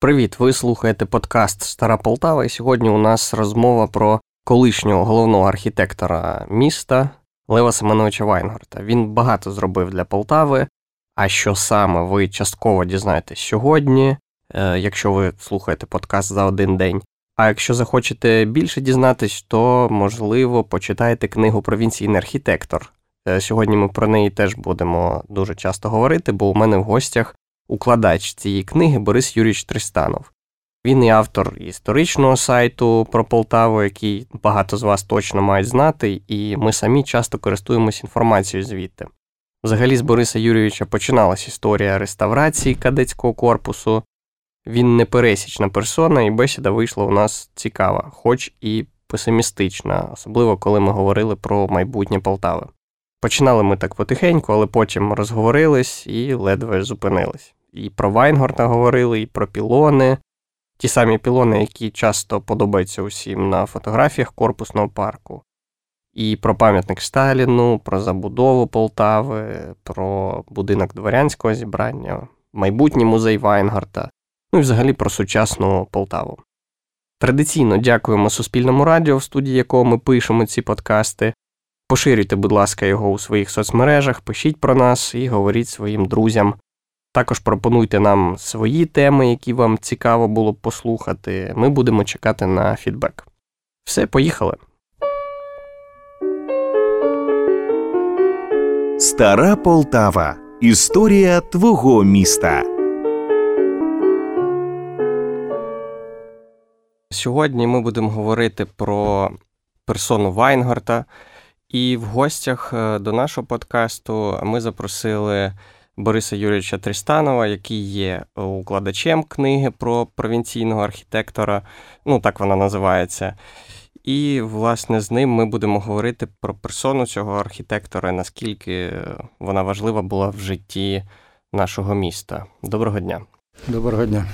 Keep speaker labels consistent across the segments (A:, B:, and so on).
A: Привіт! Ви слухаєте подкаст Стара Полтава, і сьогодні у нас розмова про колишнього головного архітектора міста Лева Семеновича Вайнгорта. Він багато зробив для Полтави. А що саме ви частково дізнаєтесь сьогодні, е, якщо ви слухаєте подкаст за один день. А якщо захочете більше дізнатись, то можливо почитайте книгу Провінційний архітектор. Е, сьогодні ми про неї теж будемо дуже часто говорити, бо у мене в гостях укладач цієї книги Борис Юрійович Тристанов. Він і автор історичного сайту про Полтаву, який багато з вас точно мають знати, і ми самі часто користуємось інформацією звідти. Взагалі, з Бориса Юрійовича починалась історія реставрації кадетського корпусу. Він непересічна персона, і бесіда вийшла у нас цікава, хоч і песимістична, особливо коли ми говорили про майбутнє Полтави. Починали ми так потихеньку, але потім розговорились і ледве зупинились. І про Вайнгорта говорили, і про пілони, ті самі пілони, які часто подобаються усім на фотографіях корпусного парку, і про пам'ятник Сталіну, про забудову Полтави, про будинок дворянського зібрання, майбутній музей Вайнгарта, ну і взагалі про сучасну Полтаву. Традиційно дякуємо Суспільному радіо, в студії якого ми пишемо ці подкасти. Поширюйте, будь ласка, його у своїх соцмережах, пишіть про нас і говоріть своїм друзям. Також пропонуйте нам свої теми, які вам цікаво було б послухати. Ми будемо чекати на фідбек. Все, поїхали.
B: Стара Полтава. Історія твого міста.
A: Сьогодні ми будемо говорити про персону Вайнгарта. І в гостях е, до нашого подкасту ми запросили Бориса Юрійовича Трістанова, який є укладачем книги про провінційного архітектора, ну так вона називається. І, власне, з ним ми будемо говорити про персону цього архітектора, наскільки вона важлива була в житті нашого міста. Доброго дня.
C: Доброго дня.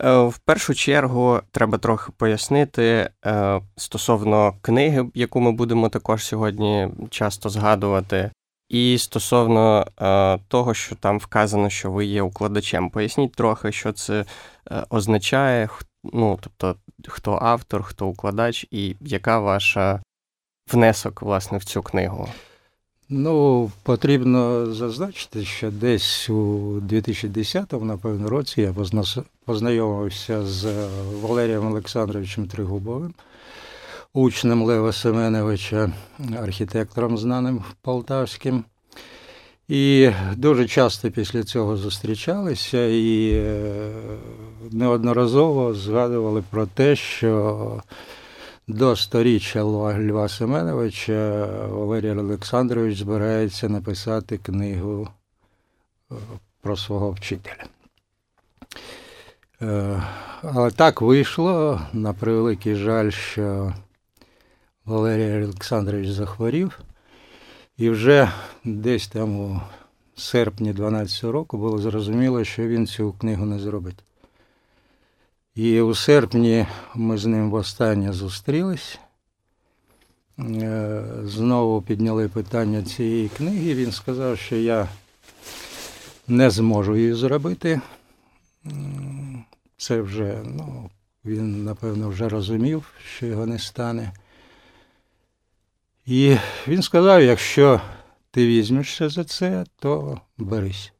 A: Е, в першу чергу треба трохи пояснити е, стосовно книги, яку ми будемо також сьогодні часто згадувати, і стосовно е, того, що там вказано, що ви є укладачем. Поясніть трохи, що це означає, ну тобто, хто автор, хто укладач, і яка ваша внесок власне в цю книгу.
C: Ну, потрібно зазначити, що десь у 2010 напевно, році я познайомився з Валерієм Олександровичем Тригубовим, учнем Лева Семеновича, архітектором знаним полтавським. І дуже часто після цього зустрічалися і е, неодноразово згадували про те, що до сторіччя Льва Семеновича Валерій Олександрович збирається написати книгу е, про свого вчителя. Е, але так вийшло, на превеликий жаль, що Валерій Олександрович захворів, і вже десь там у серпні 12 року було зрозуміло, що він цю книгу не зробить. І у серпні ми з ним востаннє зустрілись. Е, знову підняли питання цієї книги. Він сказав, що я не зможу її зробити. Це вже, ну, він, напевно, вже розумів, що його не стане. І він сказав: якщо ти візьмешся за це, то берись.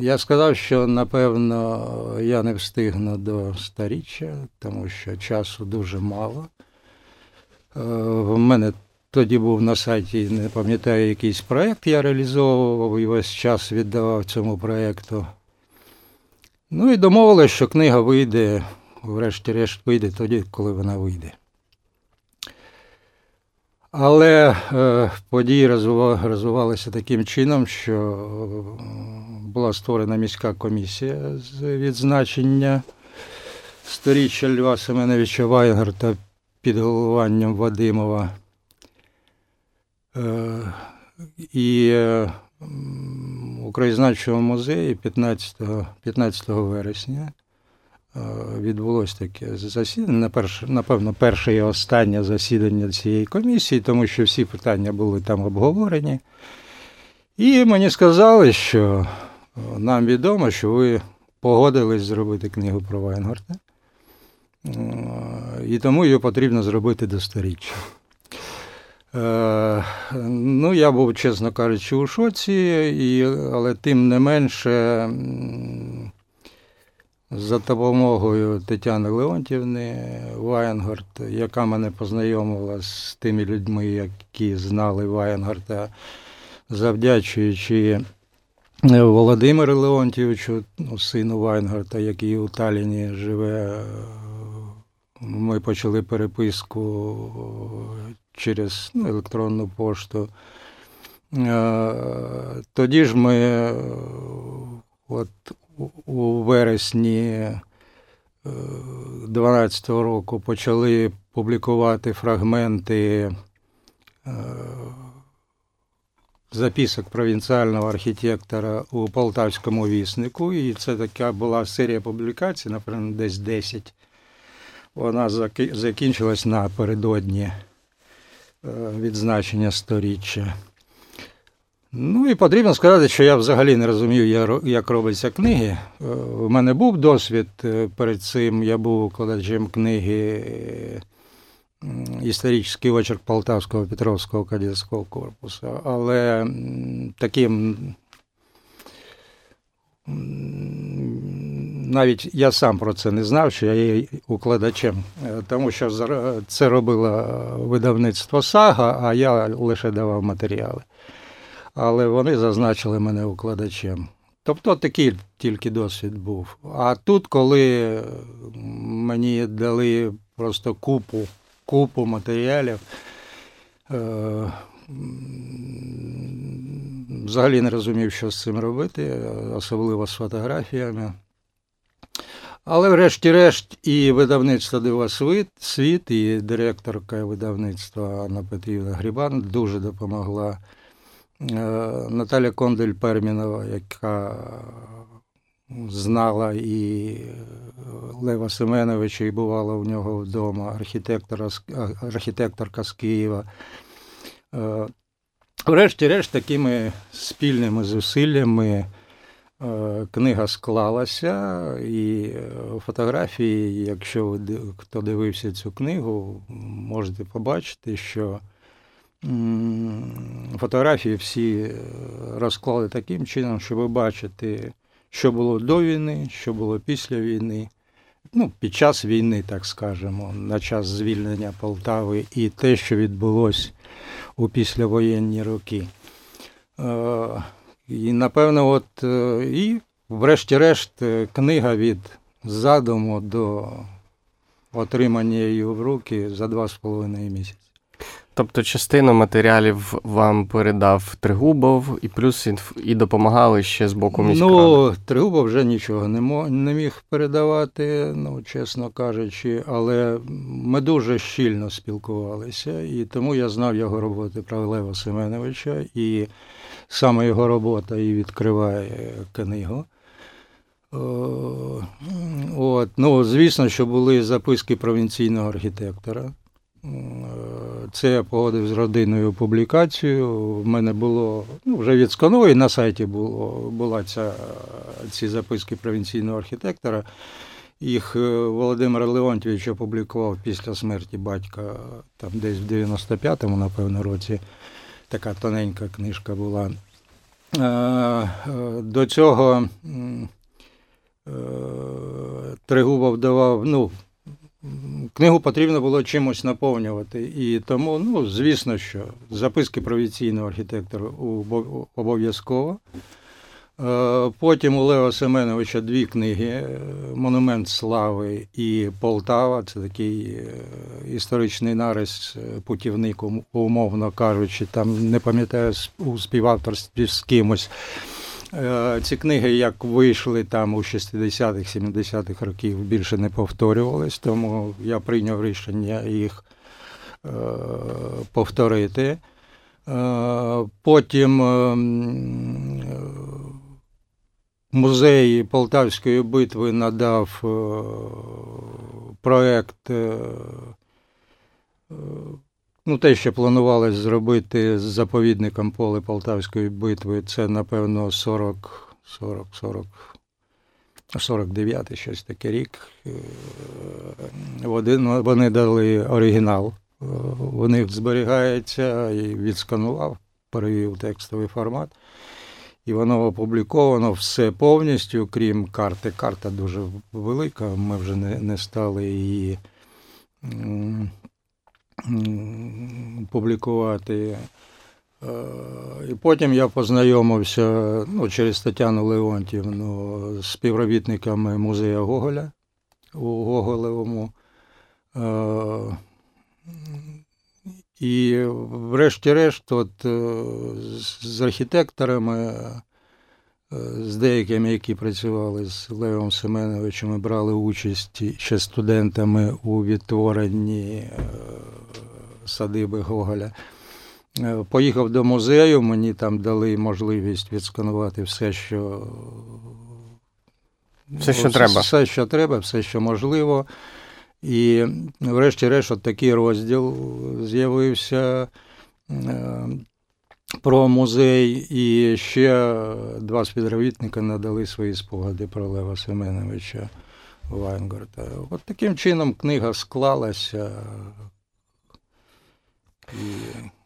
C: Я сказав, що напевно я не встигну до старіччя, тому що часу дуже мало. Е, в мене тоді був на сайті, не пам'ятаю, якийсь проєкт я реалізовував і весь час віддавав цьому проєкту. Ну і домовилися, що книга вийде, врешті-решт вийде тоді, коли вона вийде. Але е, події розвивалися таким чином, що е, була створена міська комісія з відзначення сторіччя Льва Семеновича Вайнгарта під головуванням Вадимова. Е, і у краєзнавчому музеї 15 15 вересня відбулось таке засідання, напевно, перше і останнє засідання цієї комісії, тому що всі питання були там обговорені. І мені сказали, що Нам відомо, що ви погодились зробити книгу про Вайнгорта, Е, і тому її потрібно зробити до сторіччя. Е, Ну, я був, чесно кажучи, у шоці, і, але тим не менше, за допомогою Тетяни Леонтівни Вайнгорт, яка мене познайомила з тими людьми, які знали Вайнгорта, завдячуючи е, Володимиру Леонтьовичу, ну, сину Вайнгарта, який у Талліні живе. Ми почали переписку через ну, електронну пошту. Е, Тоді ж ми е, от, у- вересні 2012 року почали публікувати фрагменти е, записок провінціального архітектора у Полтавському віснику. І це така була серія публікацій, напевно, десь 10. Вона закінчилась напередодні е, відзначення сторіччя. Ну і потрібно сказати, що я взагалі не розумію, як робляться книги. Е, У мене був досвід е, перед цим. Я був укладачем книги е, Історичний очерк Полтавського Петровського кадетського корпусу. Але таким навіть я сам про це не знав, що я є укладачем, тому що це робило видавництво Сага, а я лише давав матеріали. Але вони зазначили мене укладачем. Тобто такий тільки досвід був. А тут, коли мені дали просто купу, купу матеріалів, е, взагалі не розумів, що з цим робити, особливо з фотографіями. Але врешті-решт і видавництво Дива Світ, і директорка видавництва Анна Петрівна Грибан дуже допомогла. Е, Наталя Кондель Пермінова, яка знала і Лева Семеновича, і бувала у нього вдома, архітектора, архітекторка з Києва. Е, Врешті-решт, такими спільними зусиллями е, книга склалася, і е, фотографії, якщо хто дивився цю книгу, можете побачити, що фотографії всі е, розклали таким чином, що ви бачите, що було до війни, що було після війни. Ну, під час війни, так скажемо, на час звільнення Полтави і те, що відбулось у післявоєнні роки. Е, І, напевно, от е, і, врешті-решт, книга від задуму до отримання її в руки за два з половиною місяці.
A: Тобто частину матеріалів вам передав Тригубов, і плюс і допомагали ще з боку міськради.
C: Ну, Тригубов вже нічого не, мо- не міг передавати, ну, чесно кажучи, але ми дуже щільно спілкувалися, і тому я знав його роботи про Лева Семеновича, і саме його робота і відкриває книгу. Е, От, ну, звісно, що були записки провінційного архітектора. Е, Це я погодив з родиною публікацію. В мене було ну, вже від Сконової на сайті було, була ця, ці записки провінційного архітектора. Їх е, Володимир Леонтьович опублікував після смерті батька, там десь в 95-му, напевно, році. Така тоненька книжка була. Е, До цього м, Тригубов давав, ну, книгу потрібно було чимось наповнювати. І тому, ну, звісно, що записки провінційного архітектора обов'язково. Е, Потім у Лео Семеновича дві книги: е, Монумент слави і Полтава. Це такий е, історичний нарис, путівник, умовно кажучи, там не пам'ятаю у співавторстві з кимось. Е, Ці книги, як вийшли там у 60-х, 70-х років, більше не повторювались, тому я прийняв рішення їх е, повторити. Е, Потім е, е, музей Полтавської битви надав проект. Ну, те, що планувалось зробити з заповідником поле Полтавської битви, це, напевно, 40, 40, 40, 49 щось таке рік. Е, Вони, вони дали оригінал. Е, У них зберігається і відсканував, перевів текстовий формат. І воно опубліковано все повністю, крім карти. Карта дуже велика, ми вже не, не стали її публікувати. Е, І потім я познайомився ну, через Тетяну Леонтівну з співробітниками музею Гоголя у Гоголевому. Е, І врешті-решт, от, е, з- архітекторами, з деякими, які працювали з Левом Семеновичем, і брали участь ще студентами у відтворенні е, садиби Гоголя. Е, Поїхав до музею, мені там дали можливість відсканувати все, що
A: Все, що треба.
C: Все, що треба, все, що можливо. І врешті-решт, от такий розділ з'явився е, про музей, і ще два співробітника надали свої спогади про Лева Семеновича Вайнгарта. От таким чином книга склалася. І...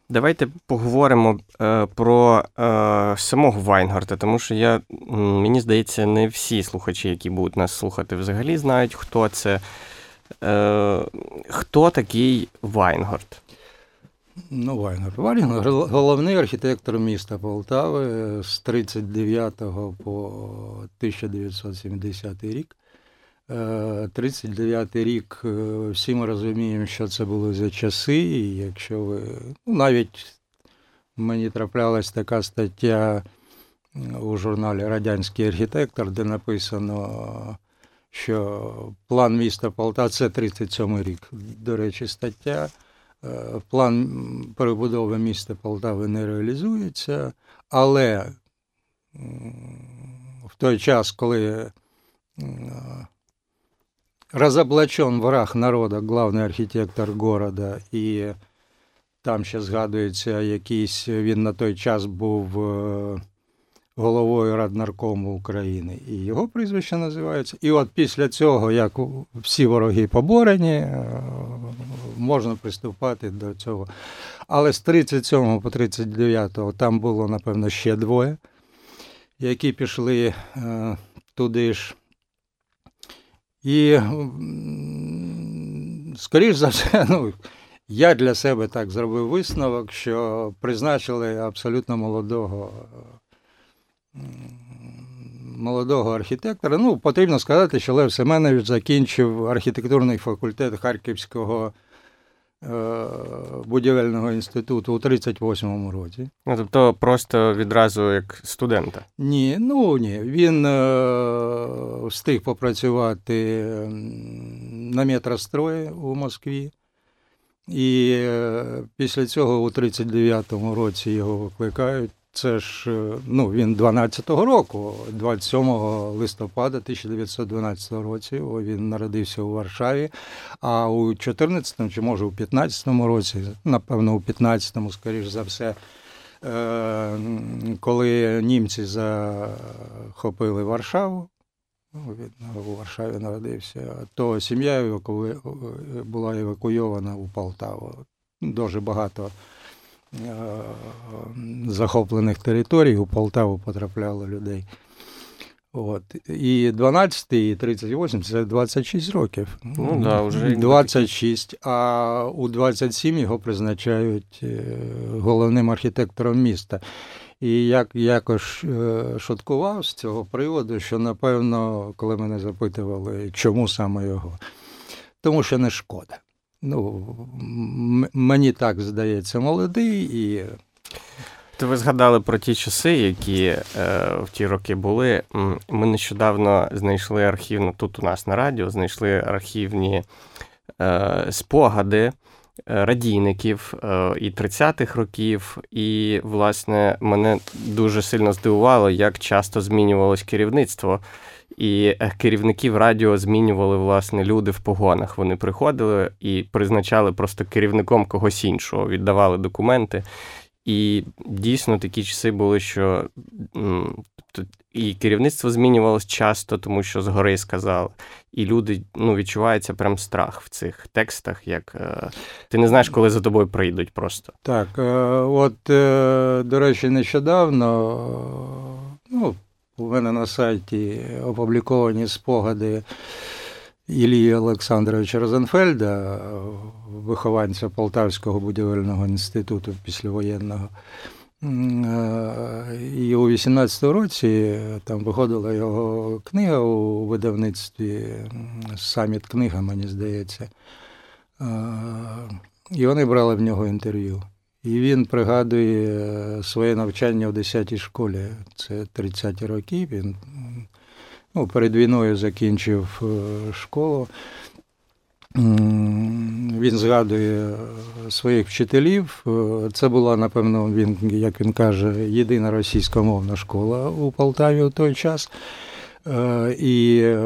A: Давайте поговоримо е, про е, самого Вайнгорта, тому що я, мені здається, не всі слухачі, які будуть нас слухати, взагалі знають, хто це. Е, хто такий Вайнгорт?
C: Ну, Вайнгорт. Вайнгорт головний архітектор міста Полтави з 39 по 1970 рік. Е, 39 рік, е, всі ми розуміємо, що це було за часи, і якщо ви. Ну, навіть мені траплялась така стаття у журналі Радянський архітектор, де написано, що план міста Полтава це 37 рік. До речі, стаття. Е, План перебудови міста Полтави не реалізується, але в той час, коли м, разоблачен враг народа, главний архітектор города, і там ще згадується якийсь, він на той час був е, головою Раднаркому України, і його прізвище називається. І от після цього, як всі вороги поборені, е, можна приступати до цього. Але з 37 по 39 там було, напевно, ще двоє, які пішли е, туди ж. І, скоріш за все, ну, я для себе так зробив висновок, що призначили абсолютно молодого м, молодого архітектора. Ну, потрібно сказати, що Лев Семенович закінчив архітектурний факультет Харківського е, будівельного інституту у 38-му році.
A: Ну, тобто просто відразу як студента.
C: Ні, ну ні. Він е, встиг попрацювати на метрострої у Москві. І е, після цього у 39-му році його викликають. Це ж е, ну, він 12-го року, 27 листопада 1912 році. Він народився у Варшаві. А у 14-му, чи може у 15-му році, напевно, у 15-му, скоріш за все, е, коли німці захопили Варшаву, ну, він у Варшаві народився, то сім'я еваку... була евакуйована у Полтаву. Дуже багато е, захоплених територій у Полтаву потрапляло людей. От. І 12 і 38 це 26 років.
A: Ну да, вже
C: 26, а у 27 його призначають е, головним архітектором міста. І як якось е, шуткував з цього приводу, що напевно, коли мене запитували, чому саме його, тому що не шкода. Ну, мені так здається, молодий і
A: То ви згадали про ті часи, які е, в ті роки були. Ми нещодавно знайшли архівно тут у нас на радіо, знайшли архівні е, спогади е, радійників е, і 30-х років. І, власне, мене дуже сильно здивувало, як часто змінювалось керівництво. І е, керівників радіо змінювали власне люди в погонах. Вони приходили і призначали просто керівником когось іншого, віддавали документи. І дійсно такі часи були, що і керівництво змінювалось часто, тому що згори сказали. І люди ну, відчувається прям страх в цих текстах, як е, ти не знаєш, коли за тобою прийдуть просто.
C: Так, е, от, до речі, нещодавно ну, у мене на сайті опубліковані спогади Ілії Олександровича Розенфельда, вихованця Полтавського будівельного інституту післявоєнного. І у 18-му році там виходила його книга у видавництві Саміт книга, мені здається. І вони брали в нього інтерв'ю. І він пригадує своє навчання в 10-й школі. Це 30-ті роки. Він ну, перед війною закінчив е, школу. Він згадує своїх вчителів. Це була, напевно, він, як він каже, єдина російськомовна школа у Полтаві у той час. Е, і е,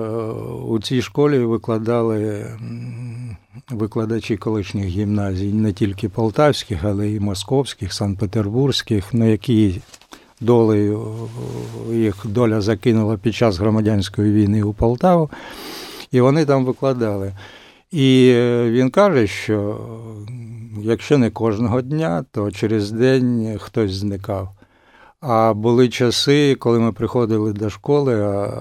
C: у цій школі викладали викладачі колишніх гімназій, не тільки полтавських, але й московських, Санкт-Петербурзьких, на які долею їх доля закинула під час громадянської війни у Полтаву. І вони там викладали. І е, він каже, що якщо не кожного дня, то через день хтось зникав. А були часи, коли ми приходили до школи, а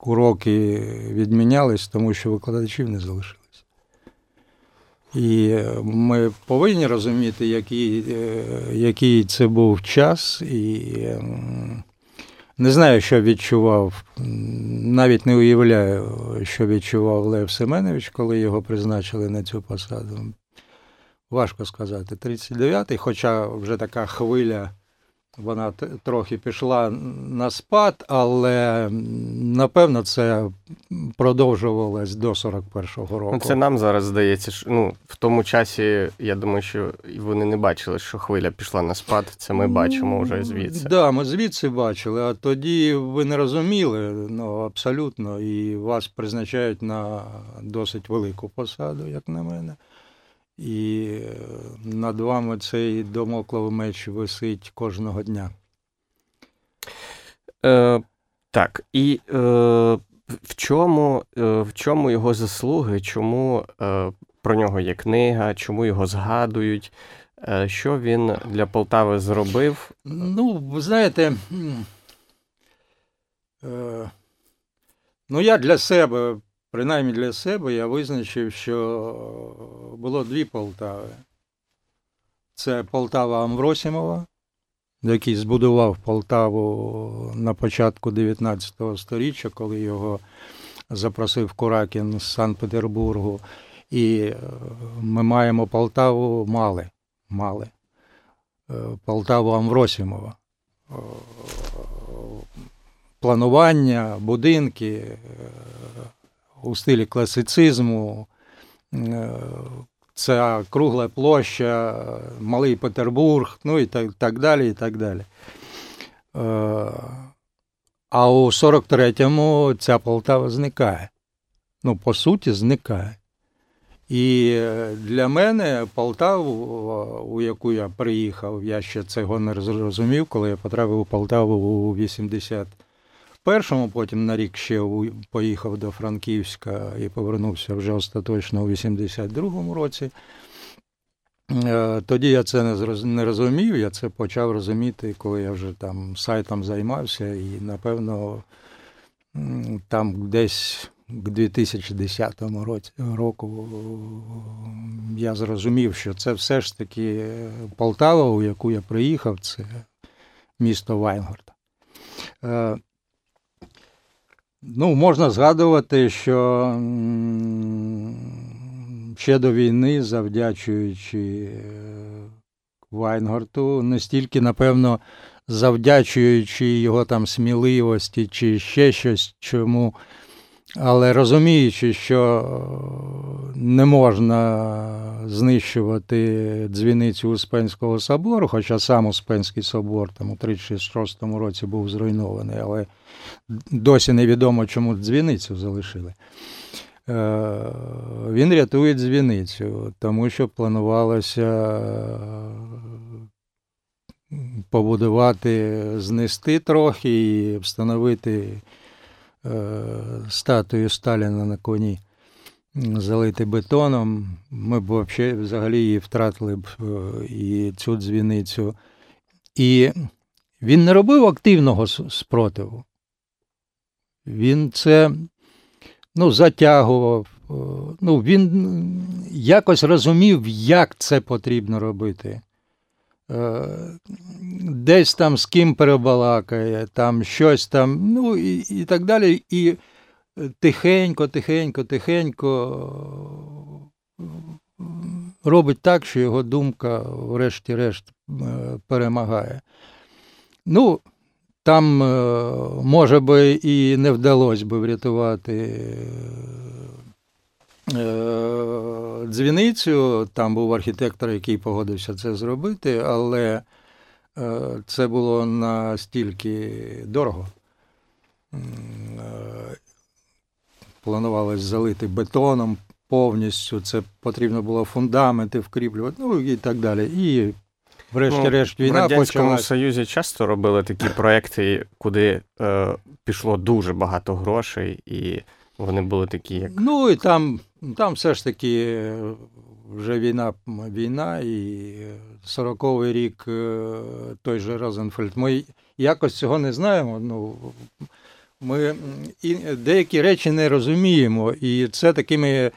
C: уроки відмінялись, тому що викладачів не залишилось. І ми повинні розуміти, який е, який це був час, і не знаю, що відчував, навіть не уявляю, що відчував Лев Семенович, коли його призначили на цю посаду. Важко сказати. 39-й, хоча вже така хвиля, вона трохи пішла на спад, але напевно це продовжувалось до 41-го року.
A: Ну, Це нам зараз здається, що ну, в тому часі, я думаю, що вони не бачили, що хвиля пішла на спад. Це ми бачимо вже звідси.
C: Так, да, ми звідси бачили, а тоді ви не розуміли ну, абсолютно, і вас призначають на досить велику посаду, як на мене. І е, над вами цей домокловий меч висить кожного дня.
A: Е, Так. І е, в чому е, в чому його заслуги? Чому е, про нього є книга, чому його згадують? Е, що він для Полтави зробив?
C: Ну, ви знаєте, е, ну я для себе принаймні для себе я визначив, що було дві Полтави. Це Полтава Амвросімова, який збудував Полтаву на початку 19 століття, коли його запросив Куракін з Санкт-Петербургу. І е, ми маємо Полтаву мали. мали. Е, Полтаву Амвросімова. Е, планування, будинки, у стилі класицизму. Це кругла площа, Малий Петербург, ну і так так далі. і так далі. Е, а у 43-му ця Полтава зникає. Ну, по суті, зникає. І е, для мене Полтаву, у яку я приїхав, я ще цього не зрозумів, коли я потрапив у Полтаву у 80-му. Першому потім на рік ще поїхав до Франківська і повернувся вже остаточно у 82-му році. Е, тоді я це не розумів, я це почав розуміти, коли я вже там сайтом займався, і, напевно, там десь к 2010 році, року я зрозумів, що це все ж таки е, Полтава, у яку я приїхав, це місто Вайнгорд. Е, Ну, можна згадувати, що ще до війни, завдячуючи е, Вайнгорту, не стільки, напевно, завдячуючи його там сміливості чи ще щось чому, але розуміючи, що не можна знищувати дзвіницю Успенського собору, хоча сам Успенський собор там у 36 році був зруйнований, але досі невідомо, чому дзвіницю залишили. Е, він рятує дзвіницю, тому що планувалося побудувати, знести трохи і встановити статую Сталіна на коні, залити бетоном. Ми б взагалі її втратили б е, і цю дзвіницю. І він не робив активного спротиву. Він це ну, затягував. е, Ну, він якось розумів, як це потрібно робити. Е, Десь там з ким перебалакає, там щось там, ну і, і так далі. І тихенько, тихенько, тихенько е, робить так, що його думка, врешті-решт, е, перемагає. Ну, там, е, може би, і не вдалося би врятувати е, дзвіницю. Там був архітектор, який погодився це зробити, але е, це було настільки дорого. Е, Планувалось залити бетоном повністю, це потрібно було фундаменти вкріплювати, ну і так далі. І врешті-решт
A: В
C: війна
A: Радянському
C: почалась.
A: Союзі часто робили такі проекти, куди е, пішло дуже багато грошей, і вони були такі, як
C: Ну і там, там все ж таки е, вже війна, війна і 40-й рік е, той же Розенфельд. Ми якось цього не знаємо. Ну, ми і деякі речі не розуміємо, і це такими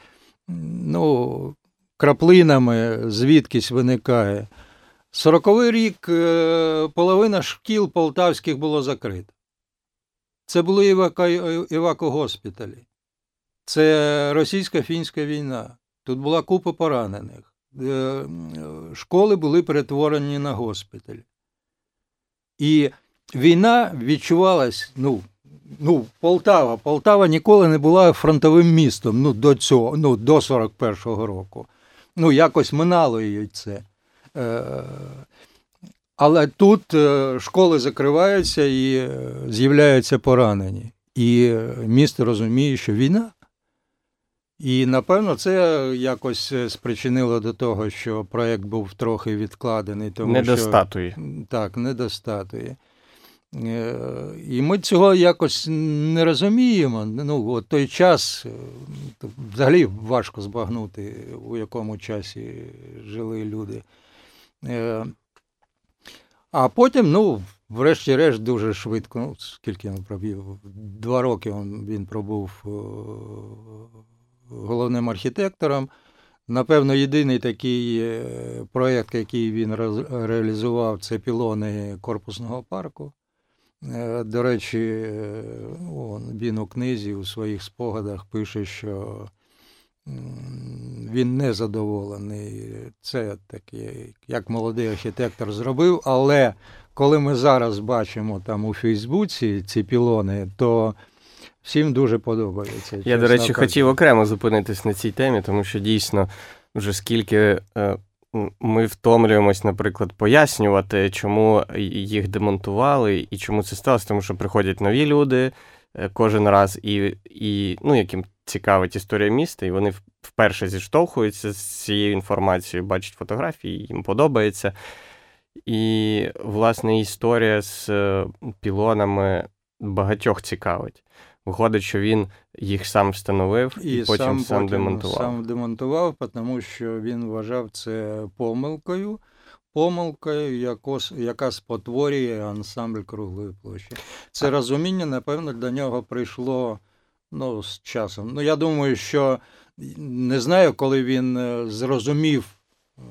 C: ну, краплинами звідкись виникає. 40-й рік е, половина шкіл полтавських було закрито. Це були еваку- евакогоспіталі. Це російсько-фінська війна. Тут була купа поранених. Е, Школи були перетворені на госпіталь. І війна відчувалась, ну, ну, Полтава. Полтава ніколи не була фронтовим містом ну, до цього, ну, до 41-го року. Ну, якось минало її це. Е, Але тут е, школи закриваються і з'являються поранені. І місто розуміє, що війна. І напевно це якось е, спричинило до того, що проєкт був трохи відкладений, тому
A: не до
C: що
A: статуї.
C: так, не до статуї. Е, І ми цього якось не розуміємо. Ну, от той час е, взагалі важко збагнути, у якому часі жили люди. А потім, ну, врешті-решт, дуже швидко, ну, скільки він пробів, два роки він, він пробув головним архітектором. Напевно, єдиний такий е, проєкт, який він реалізував, це пілони корпусного парку. Е, До речі, е, він у книзі у своїх спогадах пише, що він не задоволений. Це такий, як молодий архітектор зробив, але коли ми зараз бачимо там у Фейсбуці ці пілони, то всім дуже подобається.
A: Я,
C: чесно
A: до речі,
C: кажучи.
A: хотів окремо зупинитись на цій темі, тому що дійсно вже скільки е, ми втомлюємось, наприклад, пояснювати, чому їх демонтували і чому це сталося, тому що приходять нові люди е, кожен раз, і, і ну, яким цікавить історія міста, і вони вперше зіштовхуються з цією інформацією, бачать фотографії, їм подобається. І, власне, історія з е, пілонами багатьох цікавить. Виходить, що він їх сам встановив і,
C: І
A: потім сам,
C: сам, потім
A: демонтував.
C: Сам демонтував, тому що він вважав це помилкою, помилкою, яка спотворює ансамбль круглої площі. Це розуміння, напевно, до нього прийшло ну, з часом. Ну, я думаю, що не знаю, коли він е, зрозумів е,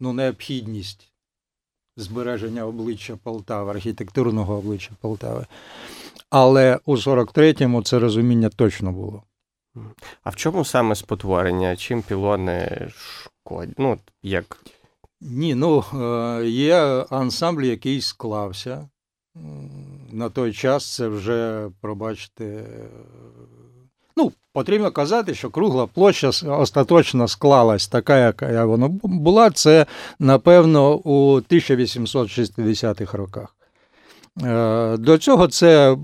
C: ну, необхідність збереження обличчя Полтави, архітектурного обличчя Полтави. Але у 43-му це розуміння точно було.
A: А в чому саме спотворення? Чим пілони шкодять? Ну, як
C: Ні, ну е, є ансамбль, який склався. На той час це вже, пробачте, е, ну, потрібно казати, що кругла площа остаточно склалась така, яка вона була. Це, напевно, у 1860-х роках. Е, До цього це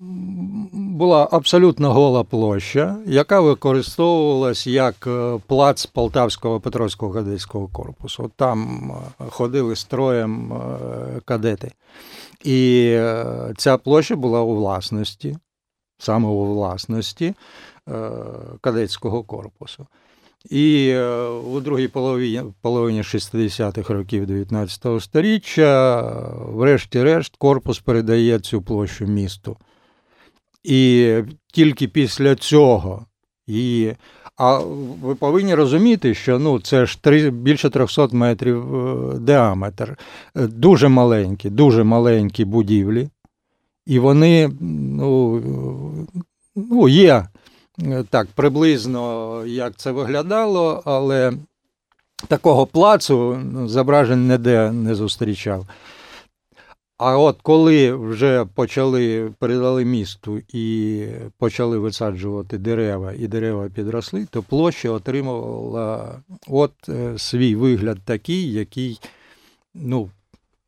C: була абсолютно гола площа, яка використовувалась як е, плац Полтавського Петровського кадетського корпусу. От Там е, ходили строєм е, кадети. І ця площа була у власності, саме у власності кадетського корпусу. І у другій половині половині 60-х років 19 століття, врешті-решт, корпус передає цю площу місту. І тільки після цього її. А ви повинні розуміти, що ну, це ж три, більше 300 метрів е, діаметр. Е, дуже маленькі, дуже маленькі будівлі. І вони ну, ну, є е, так приблизно, як це виглядало, але такого плацу ну, зображень ніде не зустрічав. А от коли вже почали передали місту і почали висаджувати дерева, і дерева підросли, то площа отримувала от е, свій вигляд такий, який ну,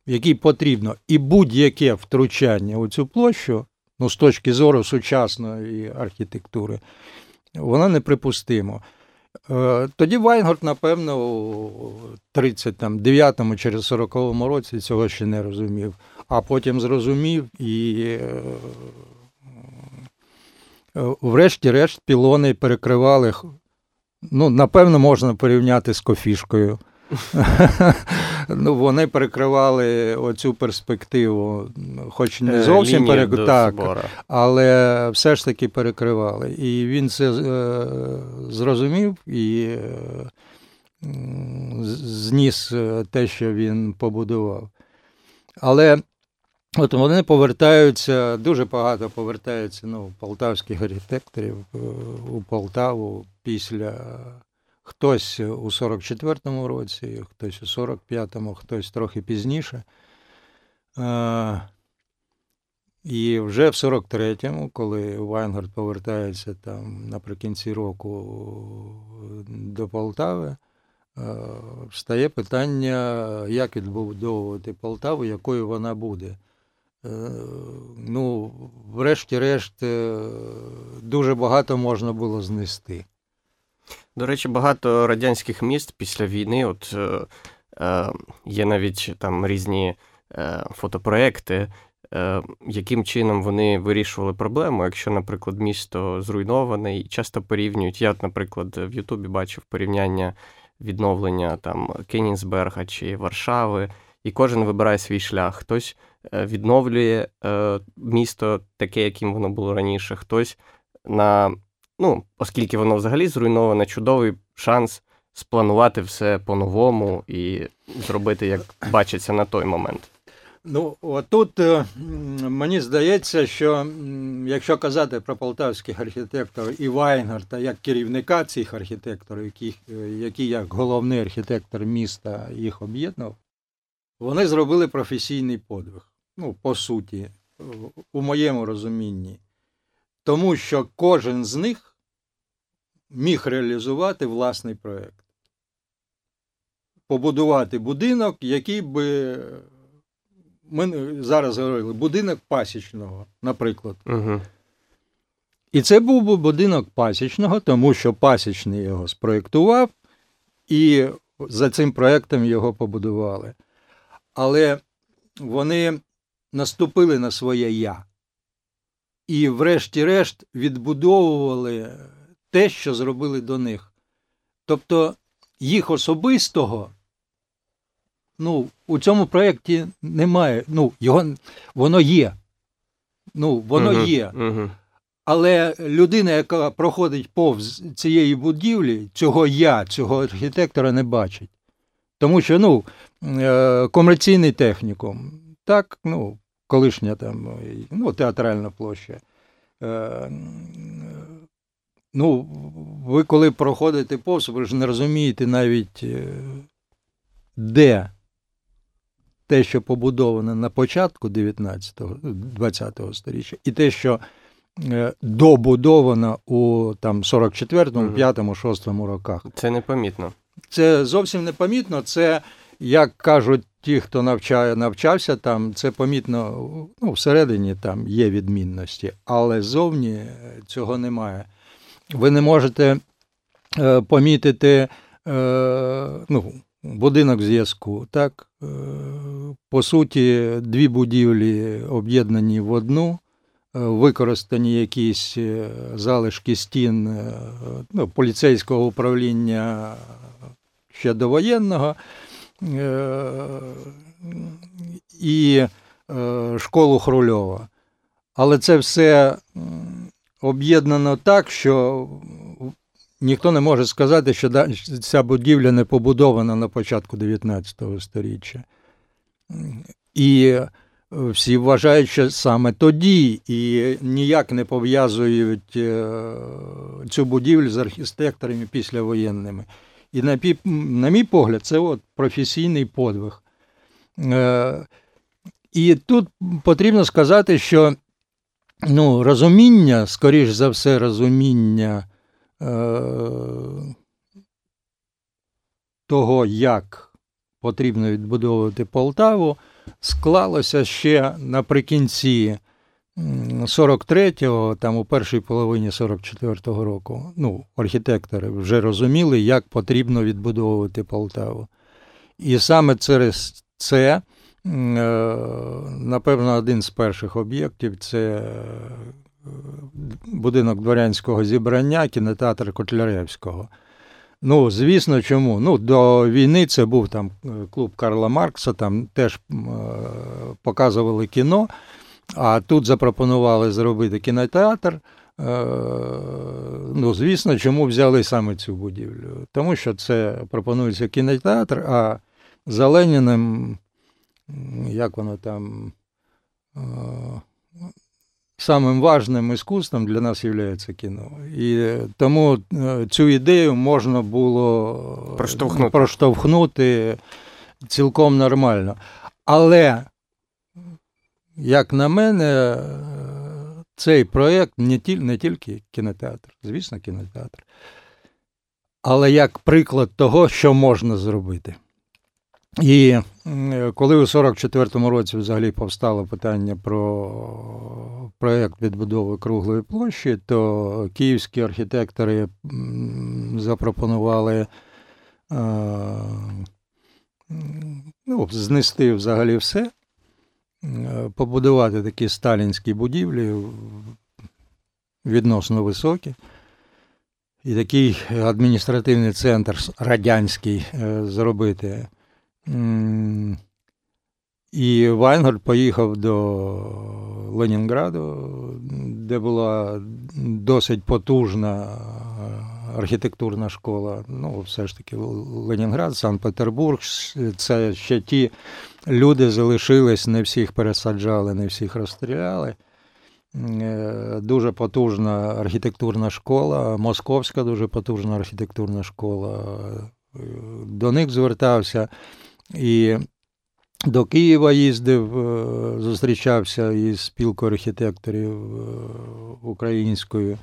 C: який потрібно. І будь-яке втручання у цю площу, ну, з точки зору сучасної архітектури, воно неприпустимо. Е, тоді Вайнгорд, напевно, у 39-му чи 40-му році цього ще не розумів а потім зрозумів і, е, е, врешті-решт, пілони перекривали. Ну, напевно, можна порівняти з кофішкою. ну, Вони перекривали оцю перспективу, хоч не е, зовсім перекривали, так, але все ж таки перекривали. І він це е, зрозумів і е, зніс те, що він побудував. Але От вони повертаються, дуже багато повертаються ну, полтавських архітекторів е, у Полтаву після хтось у 44-му році, хтось у 45-му, хтось трохи пізніше. І вже в 43-му, коли Вайнгорт повертається там наприкінці року до Полтави, встає питання, як відбудовувати Полтаву, якою вона буде. Е, ну, врешті-решт, е, дуже багато можна було знести.
A: До речі, багато радянських міст після війни, от е, е, є навіть там різні е, фотопроекти, е, яким чином вони вирішували проблему. Якщо, наприклад, місто зруйноване і часто порівнюють. Я, наприклад, в Ютубі бачив порівняння відновлення там Кенінсберга чи Варшави, і кожен вибирає свій шлях. Хтось Е, відновлює е, місто таке, яким воно було раніше. Хтось на, ну, оскільки воно взагалі зруйноване, чудовий шанс спланувати все по-новому і зробити, як бачиться на той момент.
C: Ну, тут е, мені здається, що якщо казати про полтавських архітекторів і Вайнгарта як керівника цих архітекторів, які, які як головний архітектор міста їх об'єднав, вони зробили професійний подвиг ну, по суті, у моєму розумінні, тому що кожен з них міг реалізувати власний проєкт. Побудувати будинок, який би. Ми зараз говорили будинок пасічного, наприклад. Угу. І це був би будинок пасічного, тому що пасічний його спроєктував, і за цим проєктом його побудували. Але вони наступили на своє я. І, врешті-решт, відбудовували те, що зробили до них. Тобто їх особистого, ну, у цьому проєкті немає. Ну, його, воно є. Ну, воно угу, є. Угу. Але людина, яка проходить повз цієї будівлі, цього я, цього архітектора не бачить. Тому що ну, е, комерційний технікум, так, ну, колишня там ну, театральна площа. Е, Ну, ви коли проходите повз, ви ж не розумієте навіть, е, де те, що побудоване на початку 19-го, 20-го сторіччя, і те, що добудовано у там 44-му, 5-му, 6-му роках.
A: Це непомітно.
C: Це зовсім непомітно. Це, як кажуть ті, хто навчає, навчався там, це помітно ну, всередині там є відмінності, але зовні цього немає. Ви не можете е, помітити е, ну, будинок зв'язку. Так? Е, по суті, дві будівлі об'єднані в одну. Е, використані якісь е, залишки стін е, ну, поліцейського управління ще довоєнного і школу Хрульова. Але це все об'єднано так, що ніхто не може сказати, що ця будівля не побудована на початку 19 століття. І всі вважають, що саме тоді і ніяк не пов'язують е, цю будівлю з архітекторами післявоєнними. І на на мій погляд, це от професійний подвиг. Е, і тут потрібно сказати, що ну, розуміння, скоріш за все, розуміння е, того, як потрібно відбудовувати Полтаву склалося ще наприкінці 43-го, там у першій половині 44-го року. Ну, архітектори вже розуміли, як потрібно відбудовувати Полтаву. І саме через це, е, напевно, один з перших об'єктів це е, будинок дворянського зібрання, кінотеатр Котляревського. Ну, звісно, чому? Ну, До війни це був там е, клуб Карла Маркса, там теж показували кіно, а тут запропонували зробити кінотеатр. Е, ну, Звісно, чому взяли саме цю будівлю? Тому що це пропонується кінотеатр, а за Леніним, як воно там самим важним іскусством для нас є кіно. І тому е, цю ідею можна було
A: проштовхнути,
C: проштовхнути цілком нормально. Але, як на мене, цей проєкт не, тіль, не тільки кінотеатр, звісно, кінотеатр, але як приклад того, що можна зробити. І коли у 44-му році взагалі повстало питання про проєкт відбудови круглої площі, то київські архітектори запропонували ну, знести взагалі все, побудувати такі сталінські будівлі відносно високі. І такий адміністративний центр радянський е, зробити. І Вайнгольд поїхав до Ленінграду, де була досить потужна архітектурна школа. Ну, все ж таки, Ленінград, Санкт-Петербург. Це ще ті люди залишились, не всіх пересаджали, не всіх розстріляли. Е, дуже потужна архітектурна школа, московська дуже потужна архітектурна школа. Е, до них звертався. І до Києва їздив, е, зустрічався із спілкою архітекторів е, українською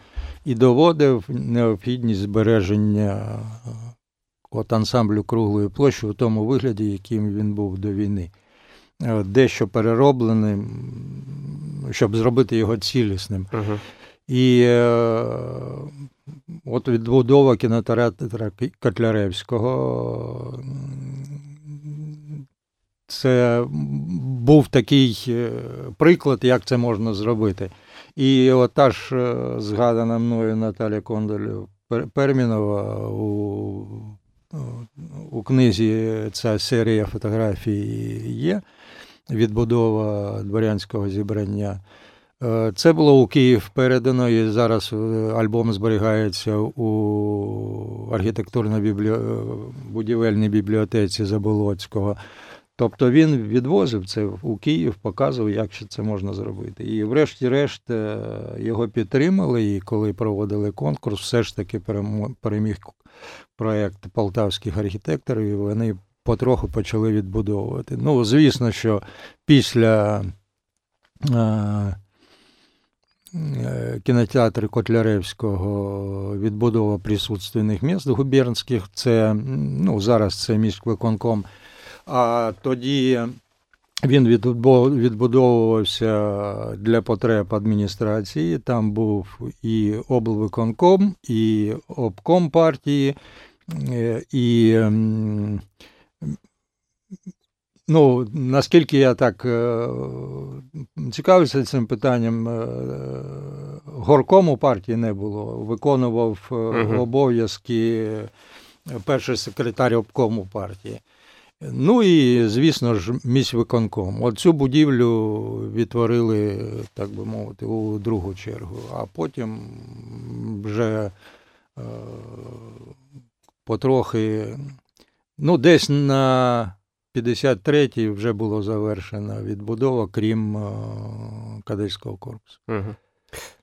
C: і доводив необхідність збереження е, от ансамблю круглої площі в тому вигляді, яким він був до війни. Дещо переробленим, щоб зробити його цілісним. Uh-huh. І е, от відбудова кінотеатра Котляревського це був такий е, приклад, як це можна зробити. І от та ж е, згадана мною Наталя Кондоль Пермінова у у книзі ця серія фотографій є, відбудова дворянського зібрання. Е, це було у Київ передано, і зараз альбом зберігається у архітектурно-будівельній бібліотеці Заболоцького. Тобто він відвозив це у Київ, показував, як ще це можна зробити. І, врешті-решт, е, його підтримали. І коли проводили конкурс, все ж таки переміг проєкт полтавських архітекторів, і вони потроху почали відбудовувати. Ну, звісно, що після е, е, кінотеатру Котляревського відбудова присутственних міст губернських, це ну, зараз це міськвиконком А тоді він відбудовувався для потреб адміністрації. Там був і облвиконком, і обком партії, і ну, наскільки я так е, цікавився цим питанням, е, горкому партії не було. Виконував угу. обов'язки перший секретар обкому партії. Ну і, звісно ж, міськвиконком. От цю будівлю відтворили, так би мовити, у другу чергу, а потім вже е, потрохи, ну, десь на 53-й вже було завершена відбудова, крім е, кадетського корпусу.
A: Угу.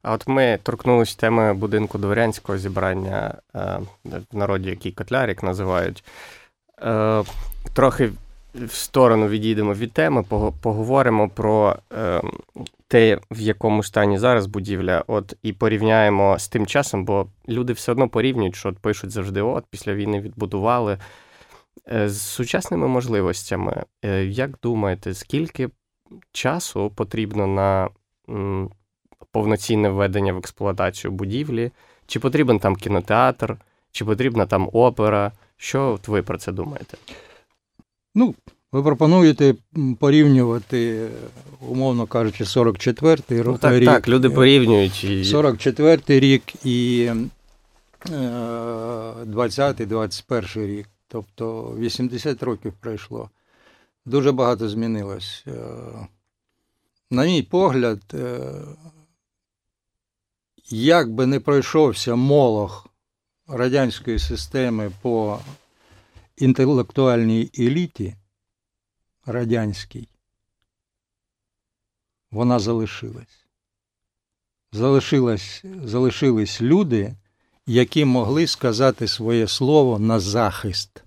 A: А от ми торкнулися теми будинку дворянського зібрання е, в народі, який котлярик називають. Е, трохи в сторону відійдемо від теми, поговоримо про е, те, в якому стані зараз будівля, от і порівняємо з тим часом, бо люди все одно порівнюють, що от пишуть завжди: от після війни відбудували. Е, з сучасними можливостями, е, як думаєте, скільки часу потрібно на повноцінне введення в експлуатацію будівлі? Чи потрібен там кінотеатр, чи потрібна там опера? Що ви про це думаєте?
C: Ну, ви пропонуєте порівнювати, умовно кажучи, 44-й
A: ну, так, рік. Так, люди порівнюють. І...
C: 44-й рік і 20-21 е, рік. Тобто 80 років пройшло. Дуже багато змінилось. Е, на мій погляд, е, як би не пройшовся молох радянської системи по інтелектуальній еліті радянській, вона залишилась. Залишилась, Залишились люди, які могли сказати своє слово на захист.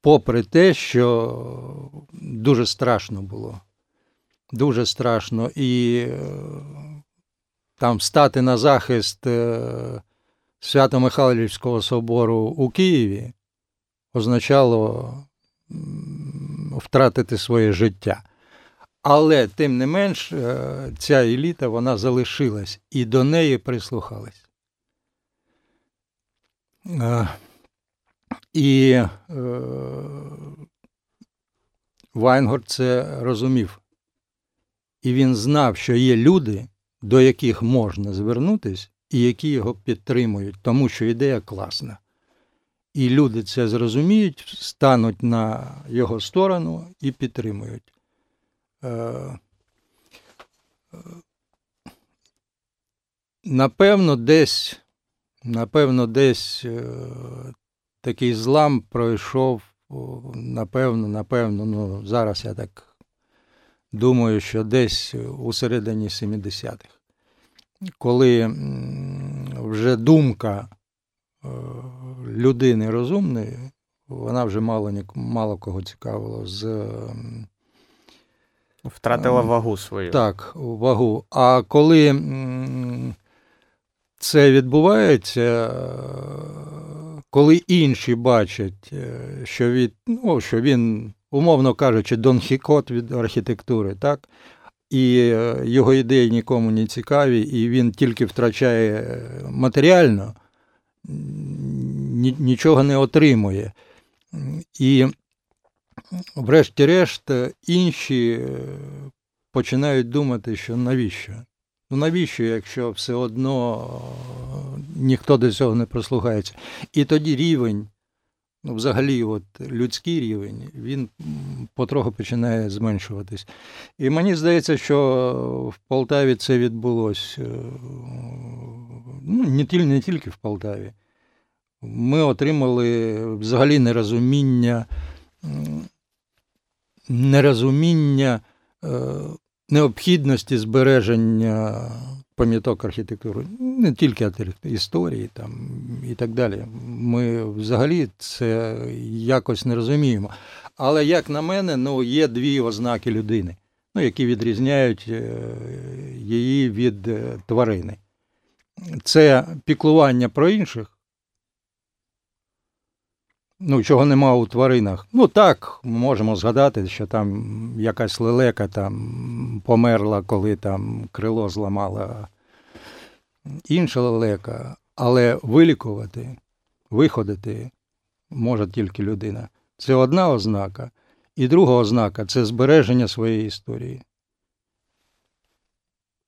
C: Попри те, що дуже страшно було. Дуже страшно. І е, там стати на захист е, Свято-Михайлівського собору у Києві означало втратити своє життя. Але, тим не менш, е, ця еліта вона залишилась і до неї прислухались. Е, і е, Вайнгорд це розумів. І він знав, що є люди, до яких можна звернутися, і які його підтримують, тому що ідея класна. І люди це зрозуміють, стануть на його сторону і підтримують. Е, напевно, десь напевно, десь е, такий злам пройшов, напевно, напевно, ну зараз я так думаю, що десь у середині 70-х, коли вже думка е, людини розумної, вона вже мало мало кого цікавила з.
A: Втратила вагу свою.
C: Так, вагу. А коли це відбувається, коли інші бачать, е, що від, ну, що він, умовно кажучи, Дон Хікот від архітектури, так? І е, його ідеї нікому не цікаві, і він тільки втрачає матеріально, нічого не отримує. І, врешті-решт, інші е, починають думати, що навіщо? Ну навіщо, якщо все одно е, ніхто до цього не прослухається? І тоді рівень, ну взагалі, от людський рівень, він потроху починає зменшуватись. І мені здається, що в Полтаві це відбулося е, ну, не тільки, в Полтаві. Ми отримали взагалі нерозуміння, нерозуміння. Е, необхідності збереження пам'яток архітектури, не тільки історії там і так далі. Ми взагалі це якось не розуміємо. Але, як на мене, ну, є дві ознаки людини, ну, які відрізняють е, її від е, тварини. Це піклування про інших Ну, чого нема у тваринах. Ну так, можемо згадати, що там якась лелека там померла, коли там крило зламала інша лелека, але вилікувати, виходити може тільки людина. Це одна ознака. І друга ознака це збереження своєї історії.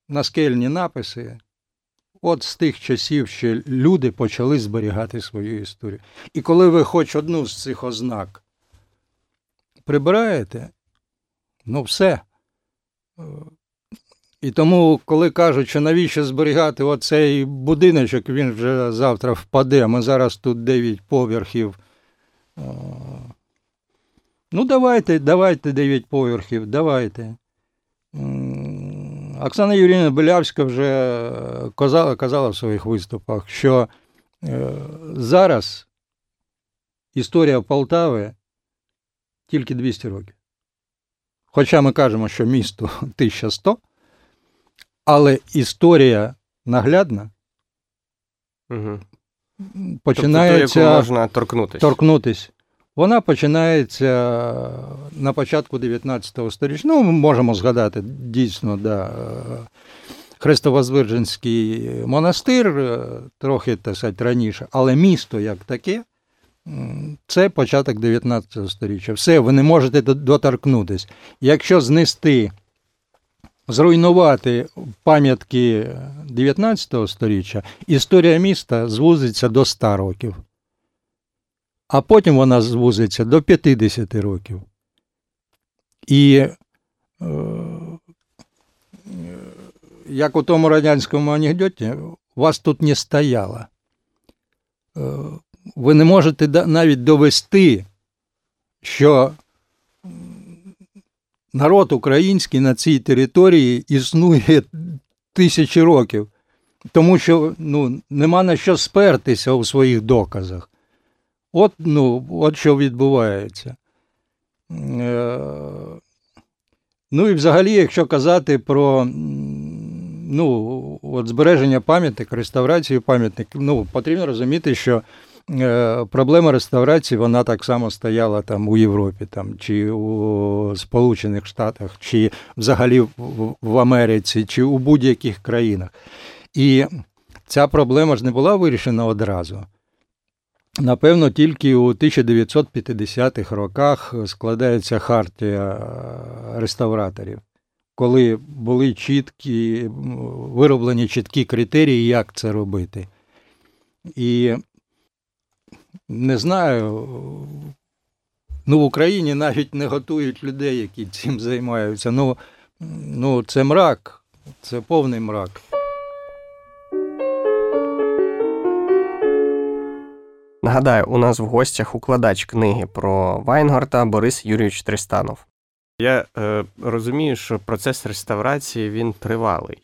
C: Наскельні написи. От з тих часів ще люди почали зберігати свою історію. І коли ви хоч одну з цих ознак прибираєте, ну все. І тому, коли кажуть, що навіщо зберігати оцей будиночок, він вже завтра впаде. Ми зараз тут 9 поверхів. Ну, давайте, давайте 9 поверхів, давайте. Оксана Юрійовна Белявська вже казала, казала в своїх виступах, що е, зараз історія Полтави тільки 200 років. Хоча ми кажемо, що місто 1100, але історія наглядна
A: Угу.
C: починається
A: Тобто, ту, яку можна торкнутися.
C: торкнутись. Вона починається на початку 19 століття. Ну, ми можемо згадати дійсно, да, е, монастир, е, трохи так сказати, раніше, але місто як таке, це початок 19 століття. Все, ви не можете до- доторкнутись. Якщо знести, зруйнувати пам'ятки 19 століття, історія міста звузиться до 100 років а потім вона звузиться до 50 років. І е, як у тому радянському анекдоті, вас тут не стояло. Е, ви не можете навіть довести, що народ український на цій території існує тисячі років, тому що ну, нема на що спертися у своїх доказах. От, ну, от що відбувається. Е, Ну і взагалі, якщо казати про ну, от збереження пам'яток, реставрацію пам'ятників, ну, потрібно розуміти, що е, проблема реставрації вона так само стояла там у Європі, там, чи у Сполучених Штатах, чи взагалі в Америці, чи у будь-яких країнах. І ця проблема ж не була вирішена одразу. Напевно, тільки у 1950-х роках складається хартія е, реставраторів, коли були чіткі, вироблені чіткі критерії, як це робити. І не знаю, ну в Україні навіть не готують людей, які цим займаються. Ну, ну це мрак, це повний мрак.
A: Нагадаю, у нас в гостях укладач книги про Вайнгорта Борис Юрійович Тристанов. Я е, розумію, що процес реставрації він тривалий.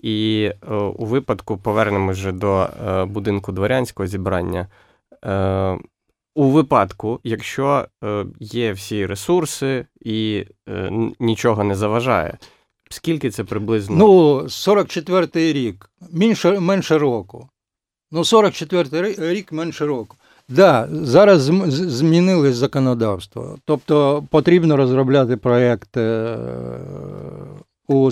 A: І е, у випадку повернемось вже до е, будинку дворянського зібрання. Е, у випадку, якщо е, є всі ресурси і е, нічого не заважає, скільки це приблизно?
C: Ну, 44-й рік, менше, менше року. Ну, 44-й рік менше року. Да, зараз зм- з- змінили законодавство. Тобто потрібно розробляти проєкт е, у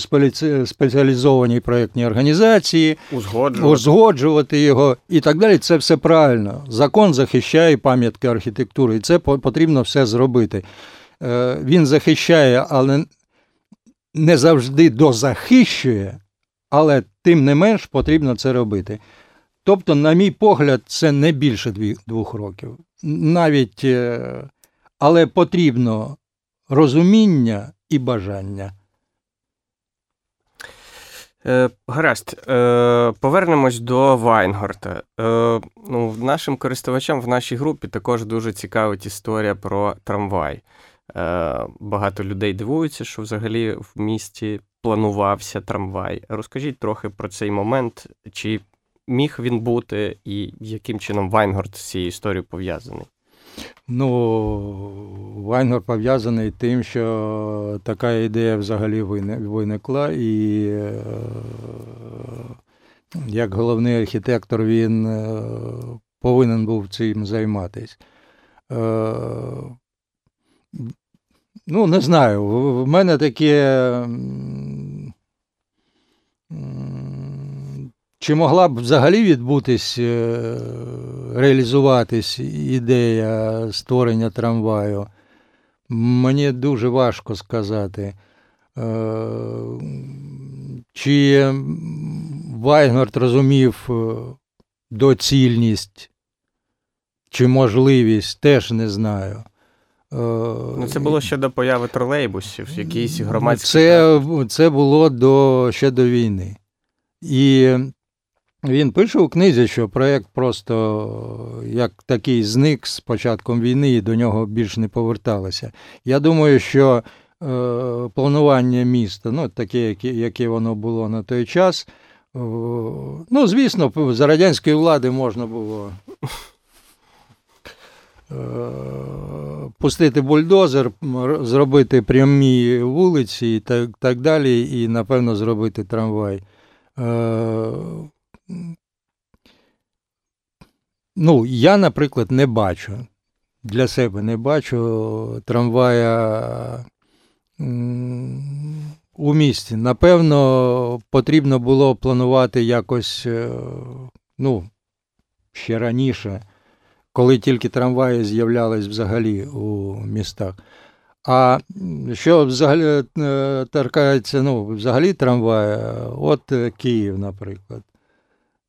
C: спеціалізованій проєктній організації,
A: узгоджувати.
C: узгоджувати його і так далі. Це все правильно. Закон захищає пам'ятки архітектури, і це потрібно все зробити. Е, Він захищає, але не завжди дозахищує, але тим не менш потрібно це робити. Тобто, на мій погляд, це не більше двох років. Навіть, е, але потрібно розуміння і бажання.
A: Е, гаразд, е, повернемось до Вайнгорта. Е, ну, нашим користувачам в нашій групі також дуже цікавить історія про трамвай. Е, багато людей дивуються, що взагалі в місті планувався трамвай. Розкажіть трохи про цей момент, чи міг він бути, і яким чином Вайнгорт з цією історією пов'язаний?
C: Ну, Вайнгор пов'язаний тим, що така ідея взагалі виникла, і е, як головний архітектор він е, повинен був цим займатися. Ну, не знаю, в мене таке. Чи могла б взагалі відбутись, е, реалізуватись ідея створення трамваю? Мені дуже важко сказати. Е, чи Вайнгорт розумів е, доцільність чи можливість, теж не знаю.
A: Ну, Це було ще до появи тролейбусів, якісь громадські.
C: Це це було до, ще до війни. І він пише у книзі, що проєкт просто як такий зник з початком війни і до нього більш не поверталося. Я думаю, що е, планування міста, ну, таке, яке, яке воно було на той час, е, ну, звісно, за радянської влади можна було. Е, пустити бульдозер, зробити прямі вулиці і так так далі, і, напевно, зробити трамвай. Е, Ну, я, наприклад, не бачу. Для себе не бачу трамвая у місті. Напевно, потрібно було планувати якось, е, ну, ще раніше, коли тільки трамваї з'являлись взагалі у містах. А що взагалі е, торкається, ну, взагалі трамвая, от Київ, наприклад.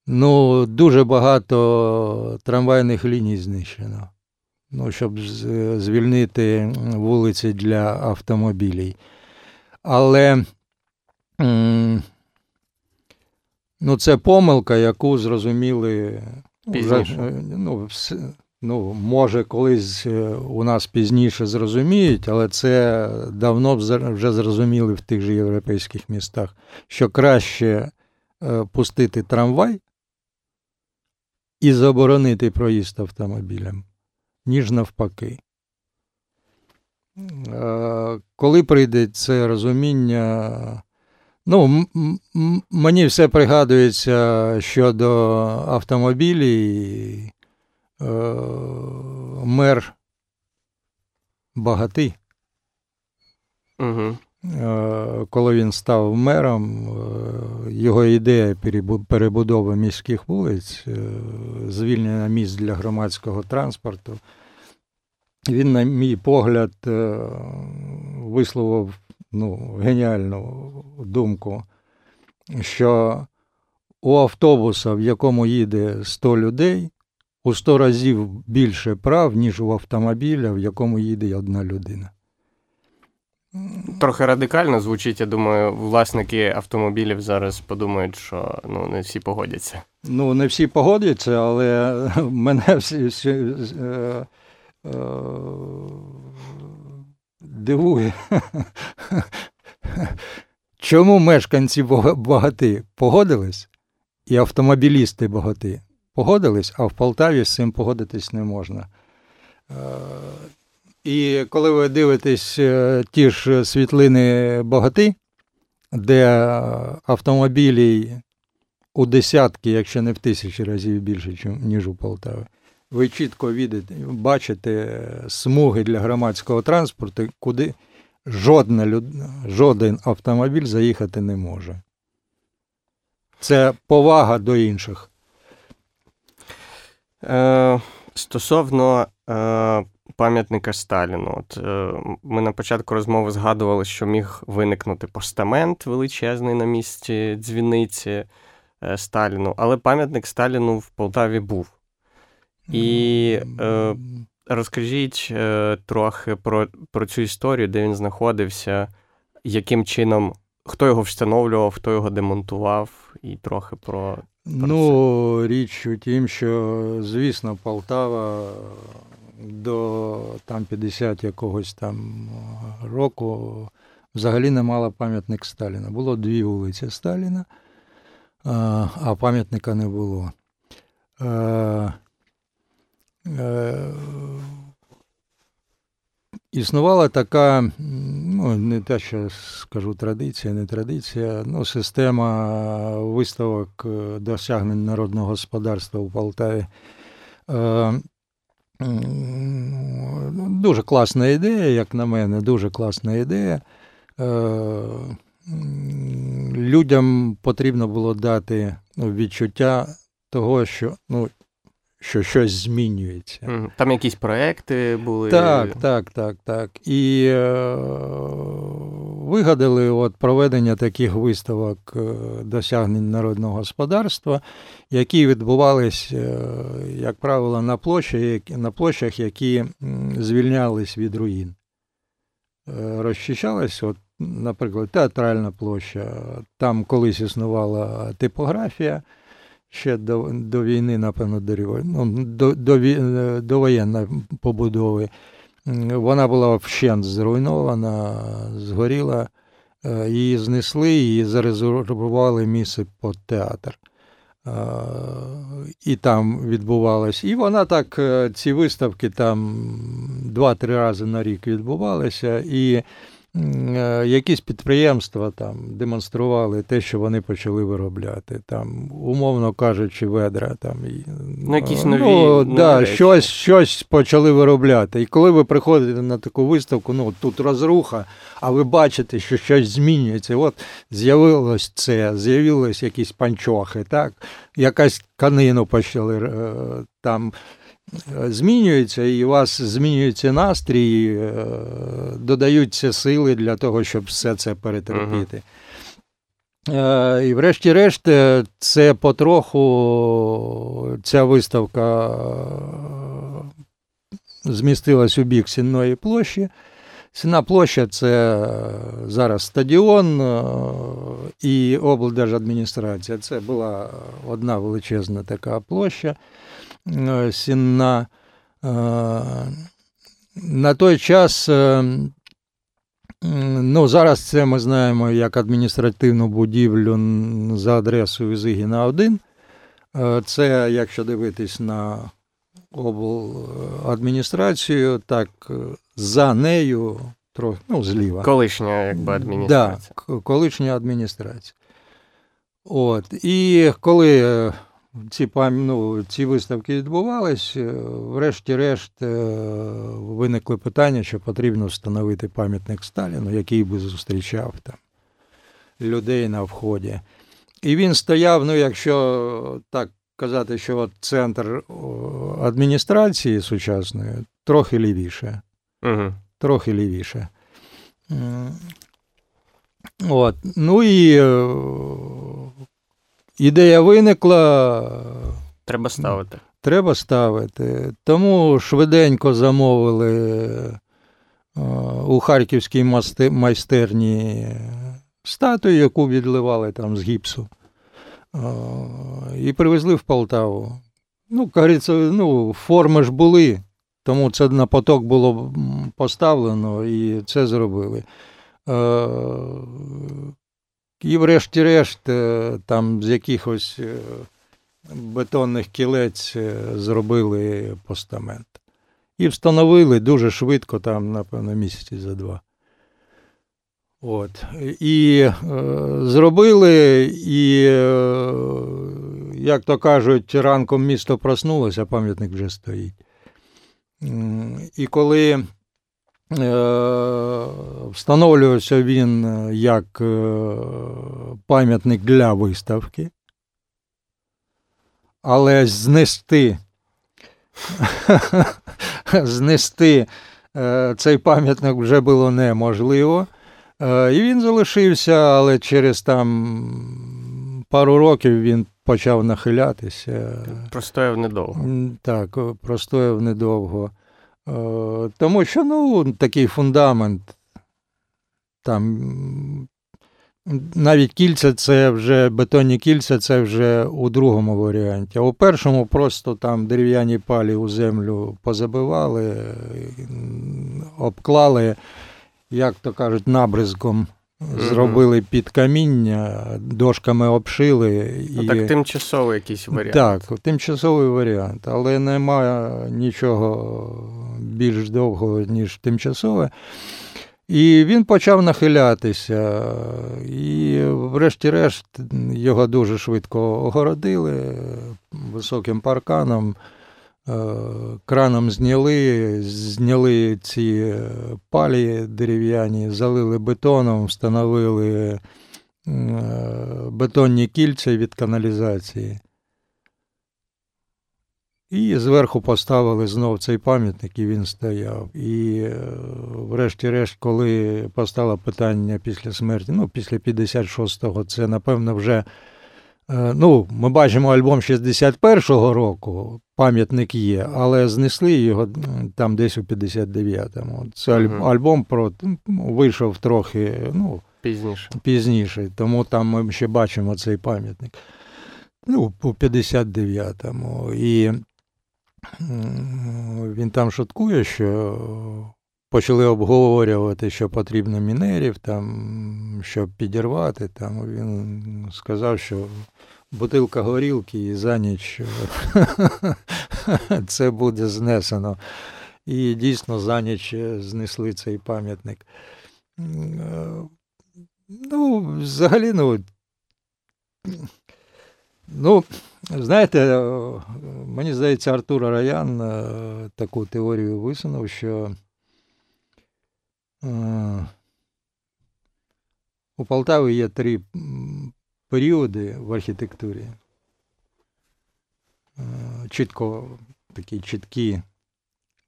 C: Ну, дуже багато трамвайних ліній знищено. Ну, щоб звільнити вулиці для автомобілів. Але ну, це помилка, яку зрозуміли
A: Пізніше.
C: ну, ну, може, колись е, у нас пізніше зрозуміють, але це давно вже зрозуміли в тих же європейських містах, що краще е, пустити трамвай і заборонити проїзд автомобілям, ніж навпаки. Коли прийде це розуміння, ну, мені все пригадується щодо автомобілів, е, мер багатий.
A: Угу.
C: Е, коли він став мером, е, його ідея перебудови міських вулиць, е, звільнення місць для громадського транспорту, він, на мій погляд, висловив ну, геніальну думку, що у автобуса, в якому їде 100 людей, у 100 разів більше прав, ніж у автомобіля, в якому їде одна людина.
A: Трохи радикально звучить, я думаю, власники автомобілів зараз подумають, що ну, не всі погодяться.
C: Ну, не всі погодяться, але мене всі, всі е, е, дивує. Чому мешканці багати погодились, і автомобілісти багаті погодились, а в Полтаві з цим погодитись не можна. І коли ви дивитесь е, ті ж світлини багати, де автомобілі у десятки, якщо не в тисячі разів більше, ніж у Полтаві, ви чітко відите, бачите смуги для громадського транспорту, куди жодна жоден автомобіль заїхати не може. Це повага до інших.
A: Е, Стосовно е, пам'ятника Сталіну. От е, Ми на початку розмови згадували, що міг виникнути постамент величезний на місці дзвіниці е, Сталіну, але пам'ятник Сталіну в Полтаві був. І е, розкажіть е, трохи про, про цю історію, де він знаходився, яким чином. Хто його встановлював, хто його демонтував, і трохи про. про
C: ну, це. річ у тім, що, звісно, Полтава до там 50 якогось там року взагалі не мала пам'ятник Сталіна. Було дві вулиці Сталіна, а пам'ятника не було. Е, існувала така, ну, не те, що скажу традиція, не традиція, ну, система виставок досягнень народного господарства у Полтаві. Е, Дуже класна ідея, як на мене, дуже класна ідея. Людям потрібно було дати ну, відчуття того, що ну, що щось змінюється.
A: Там якісь проекти були.
C: Так, так, так, так. І е, вигадали от проведення таких виставок е, досягнень народного господарства, які відбувались, е, як правило, на площі, на площах, які звільнялись від руїн. Е, розчищалась, от, наприклад, театральна площа, там колись існувала типографія ще до до війни, напевно, до ну, до, до, до воєнної побудови. Вона була вщент зруйнована, згоріла, е, її знесли і зарезервували місце під театр. Е, і там відбувалось. І вона так, е, ці виставки там два-три рази на рік відбувалися. І якісь підприємства там демонстрували те, що вони почали виробляти. Там, умовно кажучи, ведра. Там,
A: Ну, якісь нові,
C: ну,
A: нові
C: да,
A: речі.
C: щось щось почали виробляти. І коли ви приходите на таку виставку, ну тут розруха, а ви бачите, що щось змінюється. От з'явилось це, з'явились якісь панчохи, так, якась тканину почали е, там змінюється, і у вас змінюється настрій, е, додаються сили для того, щоб все це перетерпіти. Uh-huh. І, врешті-решт, е, це потроху ця виставка змістилась у бік Сінної площі. Сінна площа це зараз стадіон і облдержадміністрація. Це була одна величезна така площа. Е, сінна. Е, на той час, е, ну, зараз це ми знаємо як адміністративну будівлю за адресою Зигіна 1. Це, якщо дивитись на обладміністрацію, так за нею трохи, ну, зліва.
A: Колишня, якби адміністрація.
C: Да, колишня адміністрація. От. І коли ці ну, ці виставки відбувались, е, врешті-решт е, виникли питання, що потрібно встановити пам'ятник Сталіну, який би зустрічав там людей на вході. І він стояв, ну, якщо так казати, що от центр адміністрації сучасної трохи лівіше.
A: Угу.
C: Трохи лівіше. От. Ну і е, Ідея виникла.
A: Треба ставити.
C: Треба ставити. Тому швиденько замовили е, у харківській майстерні статую, яку відливали там з гіпсу. Е, і привезли в Полтаву. Ну, кажеться, ну, форми ж були, тому це на поток було поставлено і це зробили. І, врешті-решт, е, там з якихось е, бетонних кілець е, зробили постамент. І встановили дуже швидко, там, напевно, місяці за два. От. І е, зробили, і, е, як то кажуть, ранком місто проснулося, пам'ятник вже стоїть. І коли встановлювався він е, як е, пам'ятник для виставки, але знести знести цей пам'ятник вже було неможливо. І він залишився, але через там пару років він почав нахилятися.
A: Простояв недовго.
C: Так, простояв недовго. Е, тому що ну, такий фундамент. Там навіть кільця це вже бетонні кільця, це вже у другому варіанті. А у першому просто там дерев'яні палі у землю позабивали, обклали, як то кажуть, набризком. Зробили під каміння, дошками обшили.
A: І... Так, тимчасовий якийсь варіант.
C: Так, тимчасовий варіант, але немає нічого більш довгого, ніж тимчасове. І він почав нахилятися. І, врешті-решт, його дуже швидко огородили високим парканом. Краном зняли, зняли ці палі дерев'яні, залили бетоном, встановили бетонні кільця від каналізації. І зверху поставили знов цей пам'ятник, і він стояв. І, е, врешті-решт, коли постало питання після смерті, ну, після 56-го, це, напевно, вже. Е, ну, Ми бачимо альбом 61-го року, пам'ятник є, але знесли його там десь у 59-му. Це угу. альбом про, вийшов трохи ну,
A: пізніше.
C: пізніше, тому там ми ще бачимо цей пам'ятник. Ну, у 59-му. І він там шуткує, що почали обговорювати, що потрібно мінерів, там, щоб підірвати. Там, Він сказав, що бутилка горілки і за ніч це буде знесено. І дійсно за ніч знесли цей пам'ятник. Ну, взагалі, ну. Ну, знаєте, е, мені здається, Артур Раян е, таку теорію висунув, що е, у Полтаві є три періоди в архітектурі. Чітко такі чіткі.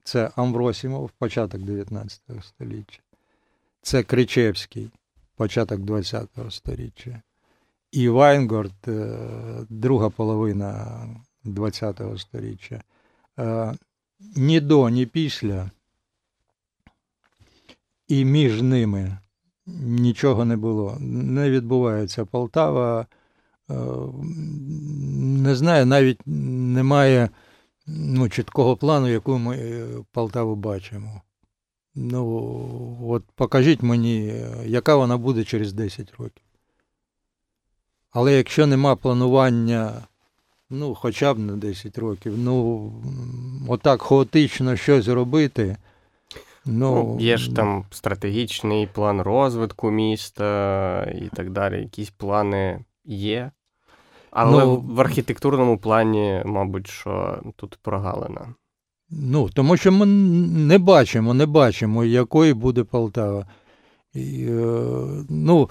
C: Це Амвросімов, початок 19 століття. Це Кричевський, початок 20 століття і Вайнгорд, е, друга половина ХХ століття. Е, ні до, ні після, і між ними нічого не було. Не відбувається Полтава. Е, не знаю, навіть немає ну, чіткого плану, яку ми Полтаву бачимо. Ну, от покажіть мені, яка вона буде через 10 років. Але якщо нема планування, ну, хоча б на 10 років, ну отак хаотично щось робити. Ну,
A: ну, Є ж там стратегічний план розвитку міста і так далі. Якісь плани є. Але ну, в архітектурному плані, мабуть, що тут прогалина.
C: Ну, тому що ми не бачимо, не бачимо, якою буде Полтава. І, е, ну,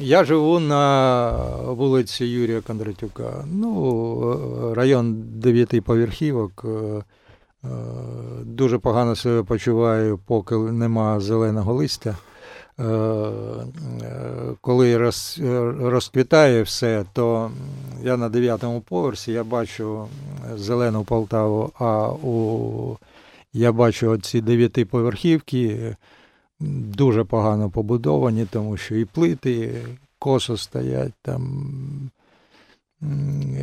C: я живу на вулиці Юрія Кондратюка. Ну, район дев'ятиповерхівок. Е, е, дуже погано себе почуваю, поки нема зеленого листя. Е, коли роз, розквітає все, то я на дев'ятому поверсі я бачу зелену Полтаву, а у я бачу ці дев'ятиповерхівки дуже погано побудовані, тому що і плити косо стоять там.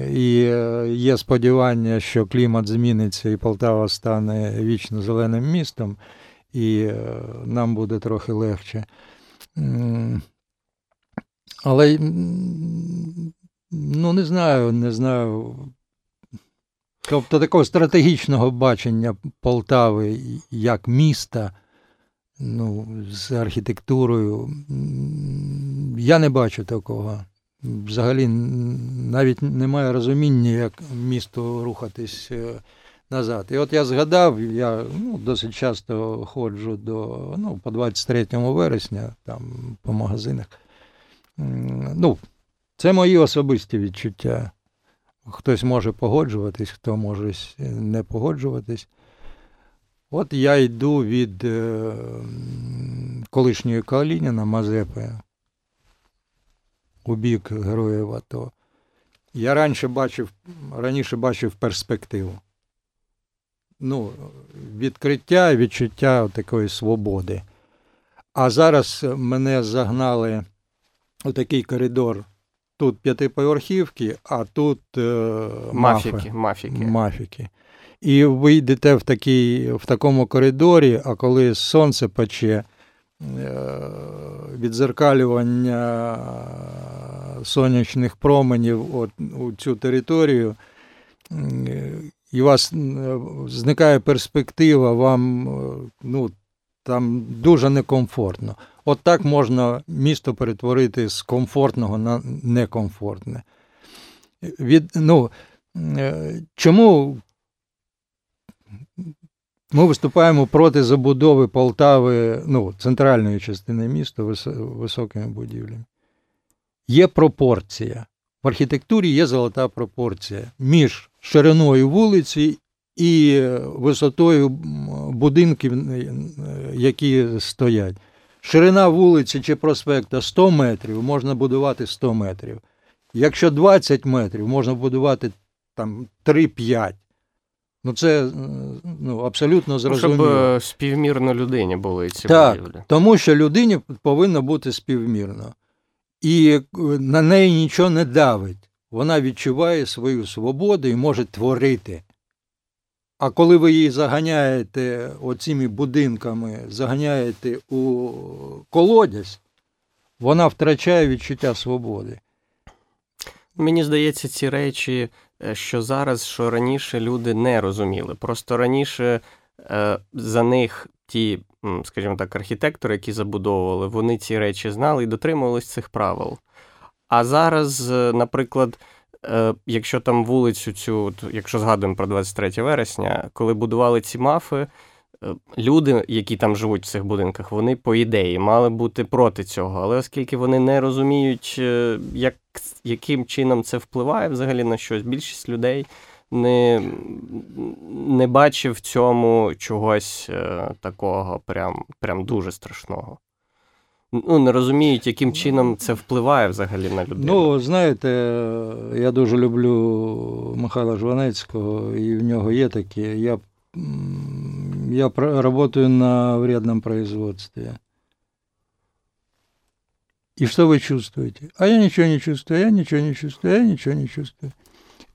C: І е, є сподівання, що клімат зміниться і Полтава стане вічно зеленим містом, і е, нам буде трохи легше. Але ну не знаю, не знаю. Тобто такого стратегічного бачення Полтави як міста ну, з архітектурою. Я не бачу такого. Взагалі навіть немає розуміння, як місто рухатись е, назад. І от я згадав, я ну, досить часто ходжу до ну, по 23 вересня там по магазинах. Ну, Це мої особисті відчуття. Хтось може погоджуватись, хто може не погоджуватись. От я йду від е, колишньої Калініна Мазепи у бік героїв АТО. Я раніше бачив, раніше бачив перспективу. Ну, Відкриття, відчуття такої свободи. А зараз мене загнали у такий коридор. Тут п'ятиповерхівки, а тут е,
A: мафіки. мафіки.
C: мафіки. І ви йдете в такий, в такому коридорі, а коли сонце пече, е, відзеркалювання сонячних променів от, у цю територію, і у вас зникає перспектива, вам ну, там дуже некомфортно. От так можна місто перетворити з комфортного на некомфортне. Від, ну, е, Чому Ми виступаємо проти забудови Полтави, ну, центральної частини міста високими будівлями. Є пропорція. В архітектурі є золота пропорція між шириною вулиці і висотою будинків, які стоять. Ширина вулиці чи проспекта 100 метрів, можна будувати 100 метрів. Якщо 20 метрів, можна будувати там 3-5. Ну, це ну, абсолютно зрозуміло.
A: Щоб е, співмірно людині були ці
C: так,
A: будівлі.
C: Тому що людині повинно бути співмірно. І е, на неї нічого не давить. Вона відчуває свою свободу і може творити. А коли ви її заганяєте оціми будинками, заганяєте у колодязь, вона втрачає відчуття свободи.
A: Мені здається, ці речі, е, що зараз, що раніше люди не розуміли. Просто раніше е, за них ті, скажімо так, архітектори, які забудовували, вони ці речі знали і дотримувались цих правил. А зараз, е, наприклад, якщо там вулицю цю, якщо згадуємо про 23 вересня, коли будували ці мафи, люди, які там живуть в цих будинках, вони, по ідеї, мали бути проти цього. Але оскільки вони не розуміють, е, як, яким чином це впливає взагалі на щось, більшість людей не не бачив в цьому чогось е, такого прям, прям дуже страшного. Ну, Не розуміють, яким чином це впливає взагалі на людину.
C: Ну, знаєте, я дуже люблю Михайла Жванецького, і в нього є такі. Я я работаю на вредном производстве. И что вы чувствуете? А я нічого не чувствую, я нічого не чувствую, я нічого не чувствую.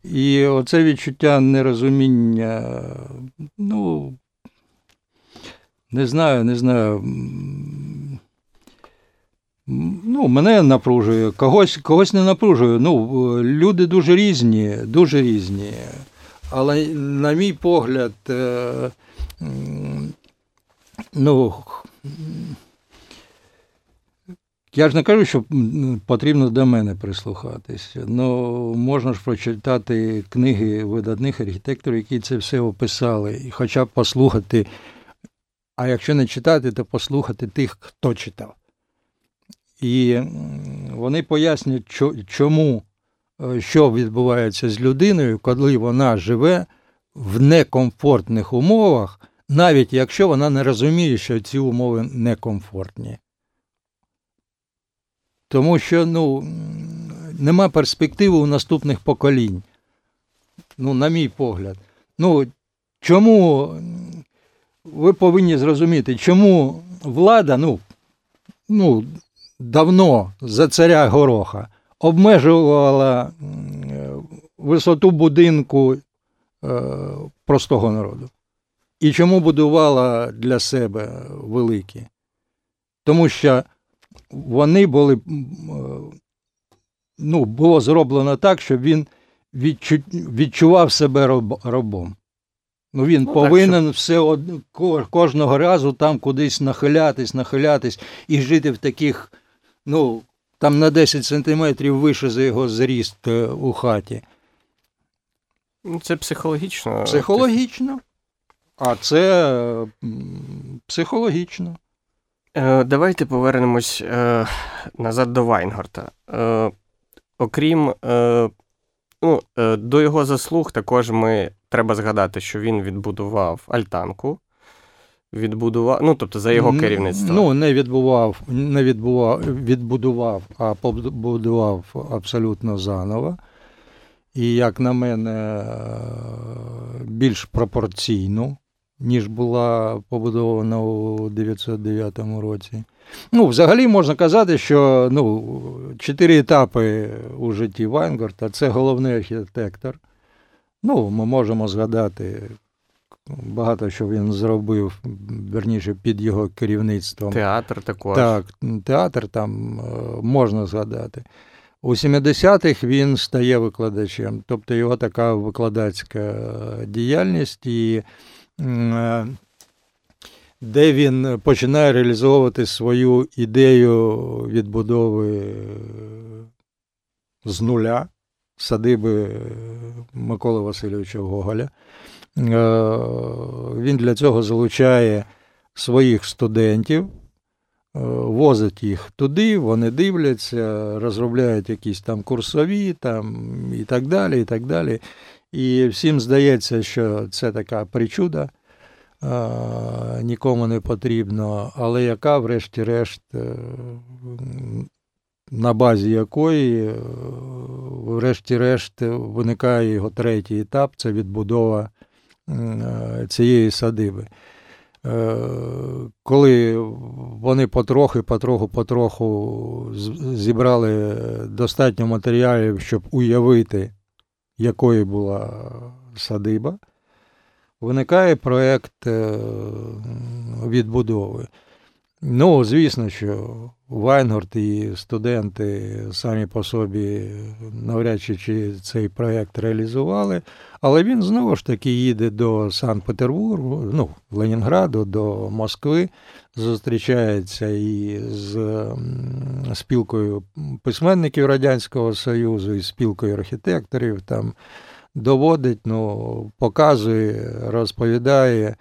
C: І оце відчуття нерозуміння, ну, не знаю, не знаю. Ну, мене напружує, когось когось не напружує. Ну, люди дуже різні, дуже різні. Але, на мій погляд, е, ну, я ж не кажу, що потрібно до мене прислухатися. Ну, можна ж прочитати книги видатних архітекторів, які це все описали, і хоча б послухати, а якщо не читати, то послухати тих, хто читав. І вони пояснюють, чому Е, що відбувається з людиною, коли вона живе в некомфортних умовах, навіть якщо вона не розуміє, що ці умови некомфортні. Тому що ну, нема перспективи у наступних поколінь. Ну, на мій погляд. Ну, чому ви повинні зрозуміти, чому влада ну, ну, давно за царя Гороха обмежувала висоту будинку е, простого народу. І чому будувала для себе великі? Тому що вони були, ну, було зроблено так, щоб він відчу, відчував себе роб, рабом. Ну, Він ну, повинен так, все кожного разу там кудись нахилятись, нахилятись і жити в таких, ну, там на 10 сантиметрів вище за його зріст е, у хаті.
A: Ну, це психологічно.
C: Психологічно. А це психологічно.
A: Е, Давайте повернемось е, назад до Вайнгарта. Е, Окрім ну, до його заслуг, також ми треба згадати, що він відбудував альтанку відбудував, ну тобто за його керівництво.
C: Ну, не відбував, не відбував, відбудував, а побудував абсолютно заново. І, як на мене, більш пропорційно, ніж була побудована у 909 році. Ну, взагалі можна казати, що ну, чотири етапи у житті Вайнгорта це головний архітектор. Ну, Ми можемо згадати Багато що він зробив, верніше, під його керівництвом.
A: Театр також.
C: Так, театр там е, можна згадати. У 70-х він стає викладачем, тобто його така викладацька діяльність, і де він починає реалізовувати свою ідею відбудови з нуля садиби Миколи Васильовича Гоголя. Він для цього залучає своїх студентів, возить їх туди, вони дивляться, розробляють якісь там курсові там, і так далі. І так далі. І всім здається, що це така причуда нікому не потрібно, але яка, врешті-решт, е, на базі якої, е, врешті-решт, виникає його третій етап це відбудова е, цієї садиби. Коли вони потрохи, потроху, потроху зібрали достатньо матеріалів, щоб уявити, якою була садиба виникає проєкт е, відбудови. Ну, звісно, що Вайнгорд і студенти самі по собі навряд чи цей проєкт реалізували, але він знову ж таки їде до Санкт-Петербургу, ну, Ленінграду, до Москви, зустрічається і з спілкою письменників Радянського Союзу, і спілкою архітекторів. там доводить, ну, показує, розповідає,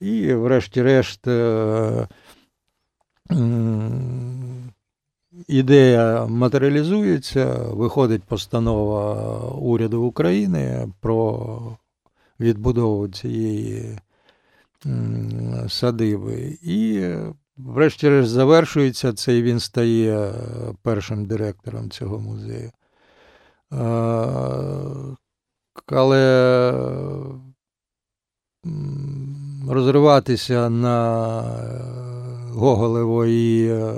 C: і, врешті-решт, е, ідея матеріалізується, виходить постанова уряду України про відбудову цієї садиби. І, врешті-решт, завершується це, і він стає першим директором цього музею але розриватися на Гоголево і е,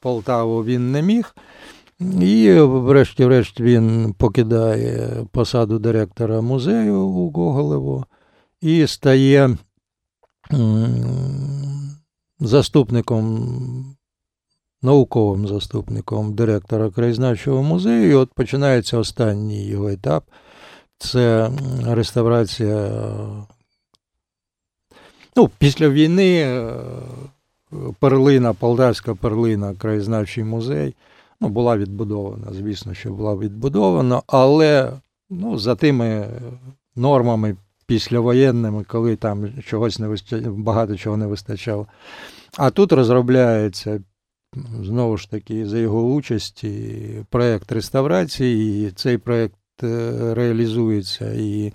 C: Полтаву він не міг. І, врешті-решт, він покидає посаду директора музею у Гоголево і стає заступником, науковим заступником директора краєзнавчого музею. І от починається останній його етап це реставрація. Ну, Після війни е, перлина, Полтавська перлина, краєзнавчий музей, ну, була відбудована, звісно, що була відбудована, але ну, за тими нормами післявоєнними, коли там чогось не вистачало, багато чого не вистачало. А тут розробляється. Знову ж таки, за його участі проєкт реставрації, і цей проєкт Е, реалізується. І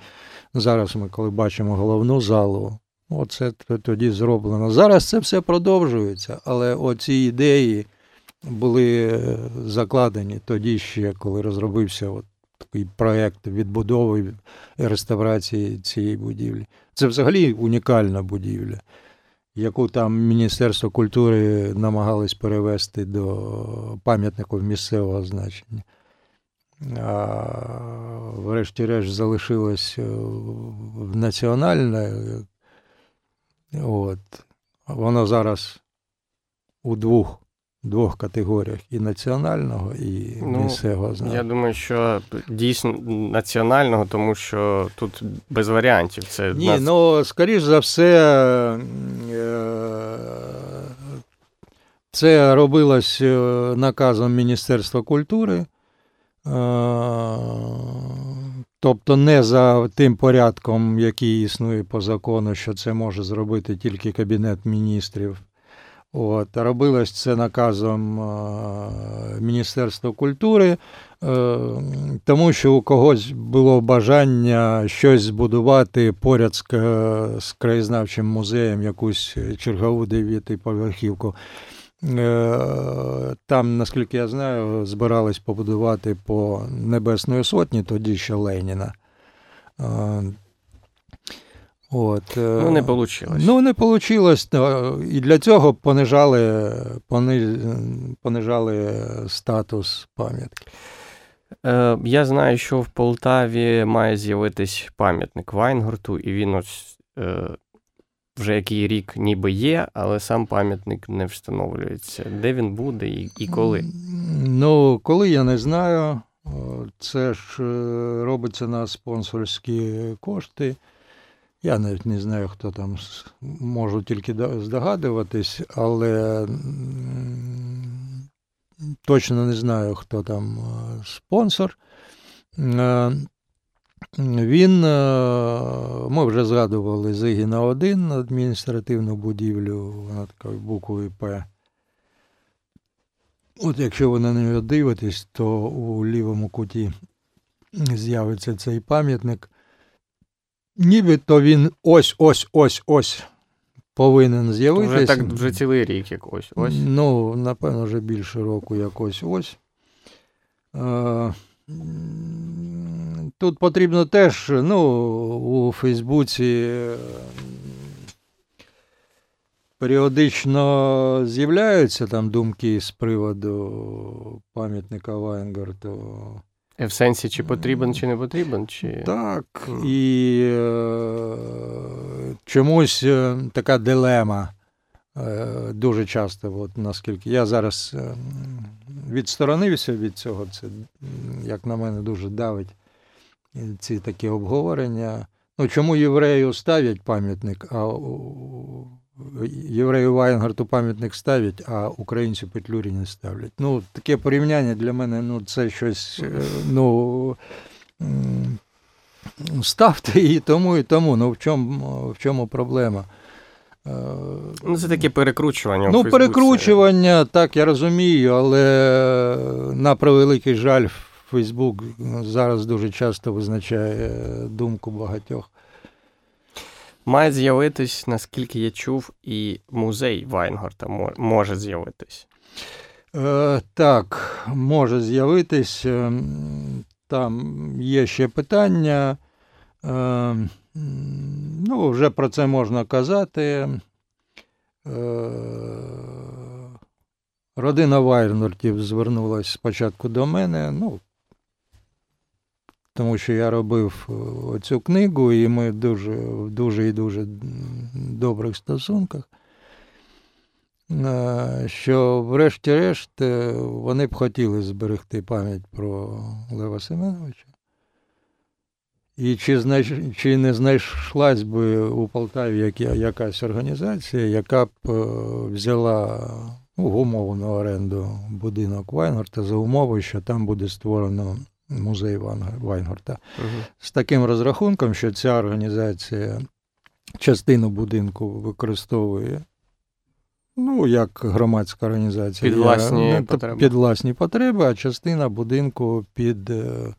C: зараз ми, коли бачимо головну залу, оце тоді зроблено. Зараз це все продовжується, але оці ідеї були е, закладені тоді ще, коли розробився от такий проєкт відбудови і реставрації цієї будівлі. Це взагалі унікальна будівля. Яку там Міністерство культури намагались перевести до пам'ятників місцевого значення врешті-решт залишилось е, національне. От. Воно зараз у двох двох категоріях і національного, і ну, місцевого знаку.
A: Я думаю, що дійсно національного, тому що тут без варіантів. Це
C: Ні, нас... ну, скоріш за все, е, це робилось е, наказом Міністерства культури. Тобто не за тим порядком, який існує по закону, що це може зробити тільки Кабінет міністрів. От, Робилось це наказом Міністерства культури, е, тому що у когось було бажання щось збудувати поряд з краєзнавчим музеєм, якусь чергову дев'ятиповерхівку. Е, там, наскільки я знаю, збирались побудувати по Небесної Сотні, тоді ще Леніна. Е,
A: от. Е, ну, не вийшло.
C: Ну, не вийшло. І для цього понижали, понижали статус пам'ятки.
A: Я знаю, що в Полтаві має з'явитись пам'ятник Вайнгорту, і він ось вже який рік ніби є, але сам пам'ятник не встановлюється. Де він буде і, і коли?
C: Ну, коли я не знаю. Це ж е, робиться на спонсорські кошти. Я навіть не знаю, хто там можу тільки здогадуватись, але точно не знаю, хто там е, спонсор. Він, е, ми вже згадували Зигіна 1 адміністративну будівлю, вона така буквою П. От якщо ви на неї дивитесь, то у лівому куті з'явиться цей пам'ятник. Нібито він ось ось ось ось повинен з'явитися.
A: Вже так вже цілий рік якось. Ось.
C: Ну, напевно, вже більше року якось ось. Тут потрібно теж, ну, у Фейсбуці періодично з'являються там думки з приводу пам'ятника Вайнгарту.
A: Е, В сенсі, чи потрібен, чи не потрібен, чи.
C: Так, і е, чомусь е, така дилема. Е, дуже часто, от, наскільки я зараз е, відсторонився від цього, це, як на мене, дуже давить е, ці такі обговорення. Ну, чому єврею ставлять пам'ятник, а єврею Вайнгарту пам'ятник ставлять, а українцю Петлюрі не ставлять. Ну, таке порівняння для мене ну, це щось. е, Ну, ставте і тому, і тому. Ну, в чому, в чому проблема? Е,
A: Ну, це таке перекручування.
C: Ну, перекручування, так, я розумію, але на превеликий жаль, Фейсбук зараз дуже часто визначає думку багатьох.
A: Має з'явитись, наскільки я чув, і музей Вайнгарта може з'явитись.
C: Е, так, може з'явитись. Ем, Там є ще питання. Е, ну, вже про це можна казати. Е, родина Вайнортів звернулася спочатку до мене. Ну, тому що я робив е, оцю книгу, і ми дуже, в дуже і дуже добрих стосунках. Е, Що, врешті-решт, вони б хотіли зберегти пам'ять про Лева Семеновича. І чи, знайш... чи не знайшлась би у Полтаві яка- якась організація, яка б е, взяла ну, умовну оренду будинок Вайнгорта за умови, що там буде створено музей Вайнгорта
A: Угу.
C: з таким розрахунком, що ця організація частину будинку використовує. Ну, як громадська організація.
A: Під власні
C: Я-
A: потреби.
C: Під власні потреби, а частина будинку під е,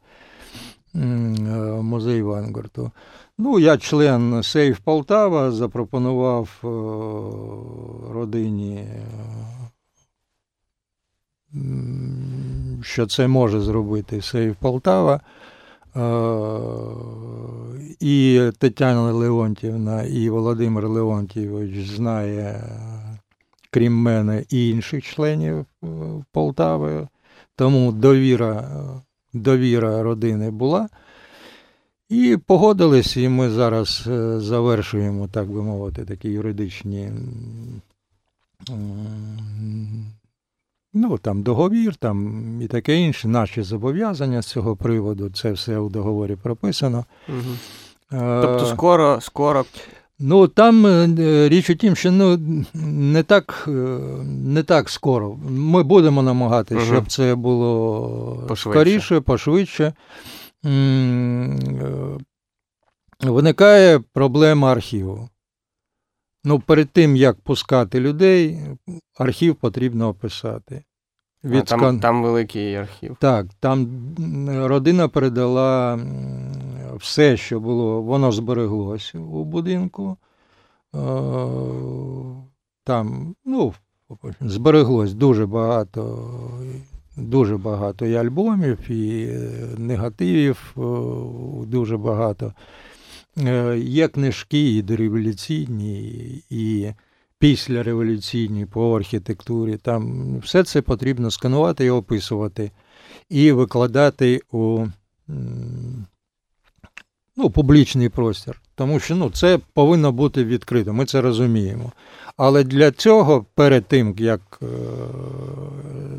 C: музей Вангарту. Ну, я член Сейф Полтава, запропонував е, родині, е, що це може зробити Сейф Полтава. Е, І Тетяна Леонтівна, і Володимир Леонтійович знає, крім мене, і інших членів е, Полтави. Тому довіра, довіра родини була. І погодились, і ми зараз е, завершуємо, так би мовити, такі юридичні ну, там, договір там, і таке інше, наші зобов'язання з цього приводу, це все у договорі прописано.
A: Угу. Тобто скоро, скоро.
C: Ну, там е, річ у тім, що ну, не, так, е, не так скоро. Ми будемо намагатися, щоб це було
A: Пошвидше.
C: скоріше, пошвидше. Е, Виникає проблема архіву. Ну, перед тим, як пускати людей, архів потрібно описати.
A: А, там,
C: скан-
A: там великий архів.
C: так, там родина передала все, що було, воно збереглось у будинку. Е, Там, ну, збереглось дуже багато, дуже багато і альбомів, і е, негативів е, дуже багато. Є книжки і дореволюційні, і післяреволюційні по архітектурі. Там все це потрібно сканувати і описувати, і викладати у ну, публічний простір. Тому що ну, це повинно бути відкрито, ми це розуміємо. Але для цього, перед тим, як е,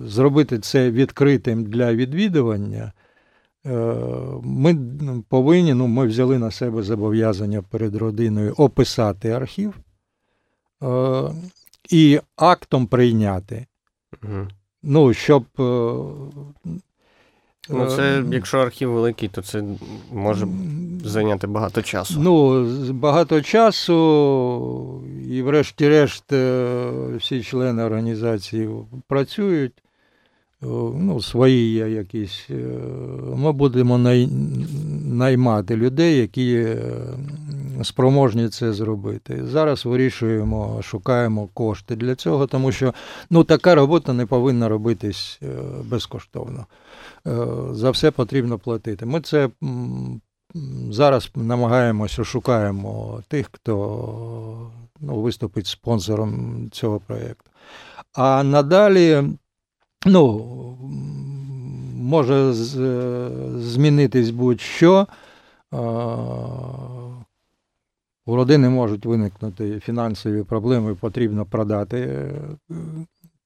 C: зробити це відкритим для відвідування, е, ми повинні, ну, ми взяли на себе зобов'язання перед родиною описати архів е, і актом прийняти.
A: Угу.
C: Ну, щоб е,
A: Ну, це, якщо архів великий, то це може зайняти багато часу.
C: Ну, багато часу, і, врешті-решт, всі члени організації працюють. Ну, свої є якісь. Ми будемо най... наймати людей, які спроможні це зробити. Зараз вирішуємо, шукаємо кошти для цього, тому що ну, така робота не повинна робитись безкоштовно. За все потрібно платити. Ми це зараз намагаємося, шукаємо тих, хто ну, виступить спонсором цього проєкту. А надалі, ну, може змінитись будь-що. У родини можуть виникнути фінансові проблеми, потрібно продати,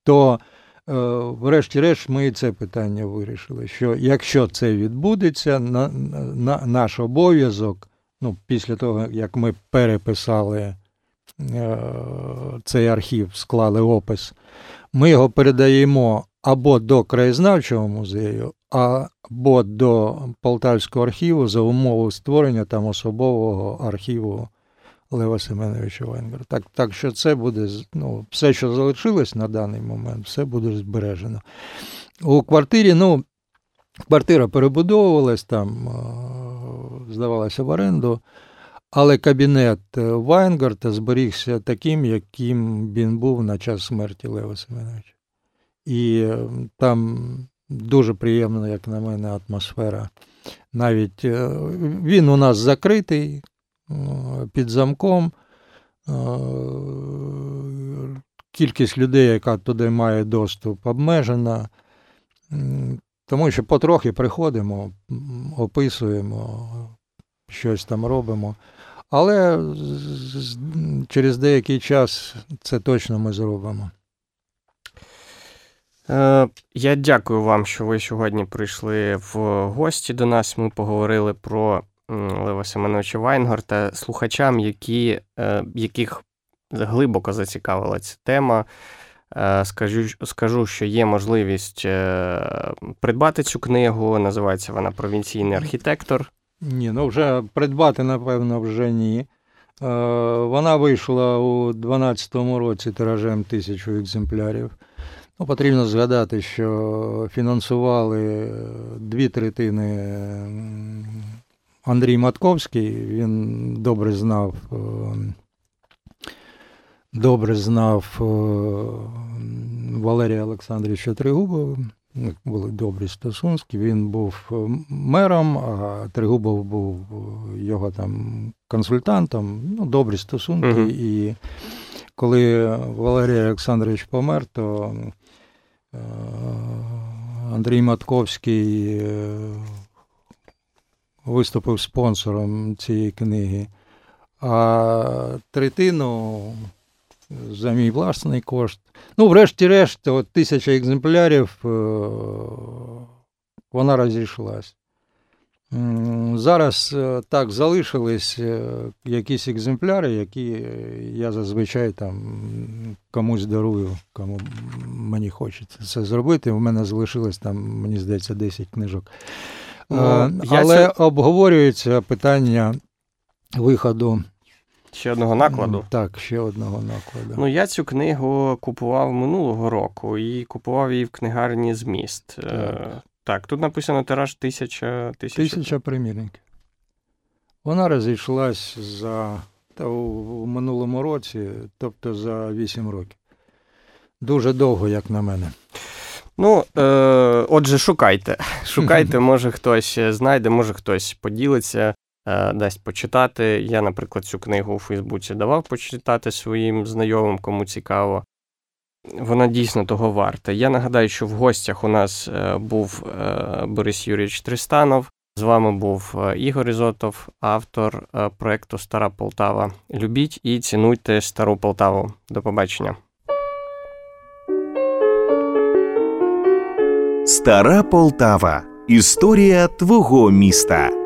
C: то Е, врешті-решт, ми і це питання вирішили. Що якщо це відбудеться, на, на наш обов'язок, ну, після того, як ми переписали е, цей архів, склали опис, ми його передаємо або до краєзнавчого музею, або до Полтавського архіву за умови створення там особового архіву Лева Семеновича Венгера. Так так що це буде ну, все, що залишилось на даний момент, все буде збережено. У квартирі, ну, квартира перебудовувалась там, здавалася в оренду, але кабінет Вайнгарта зберігся таким, яким він був на час смерті Лева Семеновича. І там дуже приємна, як на мене, атмосфера. Навіть е, він у нас закритий, під замком. Кількість людей, яка туди має доступ, обмежена. Тому що потрохи приходимо, описуємо, щось там робимо. Але через деякий час це точно ми зробимо.
A: Е, я дякую вам, що ви сьогодні прийшли в гості до нас. Ми поговорили про Лева Семеновича Вайнгорта слухачам, які, е, яких глибоко зацікавила ця тема. Е, скажу, скажу, що є можливість е, придбати цю книгу. Називається вона Провінційний архітектор.
C: Ні, ну вже придбати, напевно, вже ні. Вона вийшла у 2012 році тиражем тисячу екземплярів. Ну, Потрібно згадати, що фінансували дві третини Андрій Матковський, він добре знав, е, добре знав е, Валерія Олександровича Тригубова. Були добрі стосунки. Він був е, мером, а Тригубов був його там консультантом. Ну, добрі стосунки. Uh-huh. І коли Валерій Олександрович помер, то Андрій Матковський виступив спонсором цієї книги, а третину за мій власний кошт. Ну, врешті-решт, от тисяча екземплярів е, вона розійшлась. Зараз е, так залишились е, якісь екземпляри, які я зазвичай там комусь дарую, кому мені хочеться це зробити. У мене залишилось там, мені здається, 10 книжок. Ну, Але це... обговорюється питання виходу.
A: Ще одного накладу?
C: Так, ще одного накладу.
A: Ну, я цю книгу купував минулого року і купував її в книгарні зміст. Так, е, так тут написано тираж тисяча
C: тисяча. Тисяча примірників. Вона розійшлась за та у, у минулому році, тобто за 8 років. Дуже довго, як на мене.
A: Ну, е, отже, шукайте. Шукайте, може хтось знайде, може хтось поділиться, е, дасть почитати. Я, наприклад, цю книгу у Фейсбуці давав почитати своїм знайомим, кому цікаво. Вона дійсно того варта. Я нагадаю, що в гостях у нас е, був е, Борис Юрійович Тристанов. З вами був е, Ігор Ізотов, автор е, проекту Стара Полтава. Любіть і цінуйте стару Полтаву. До побачення.
B: Стара Полтава. Історія твого міста.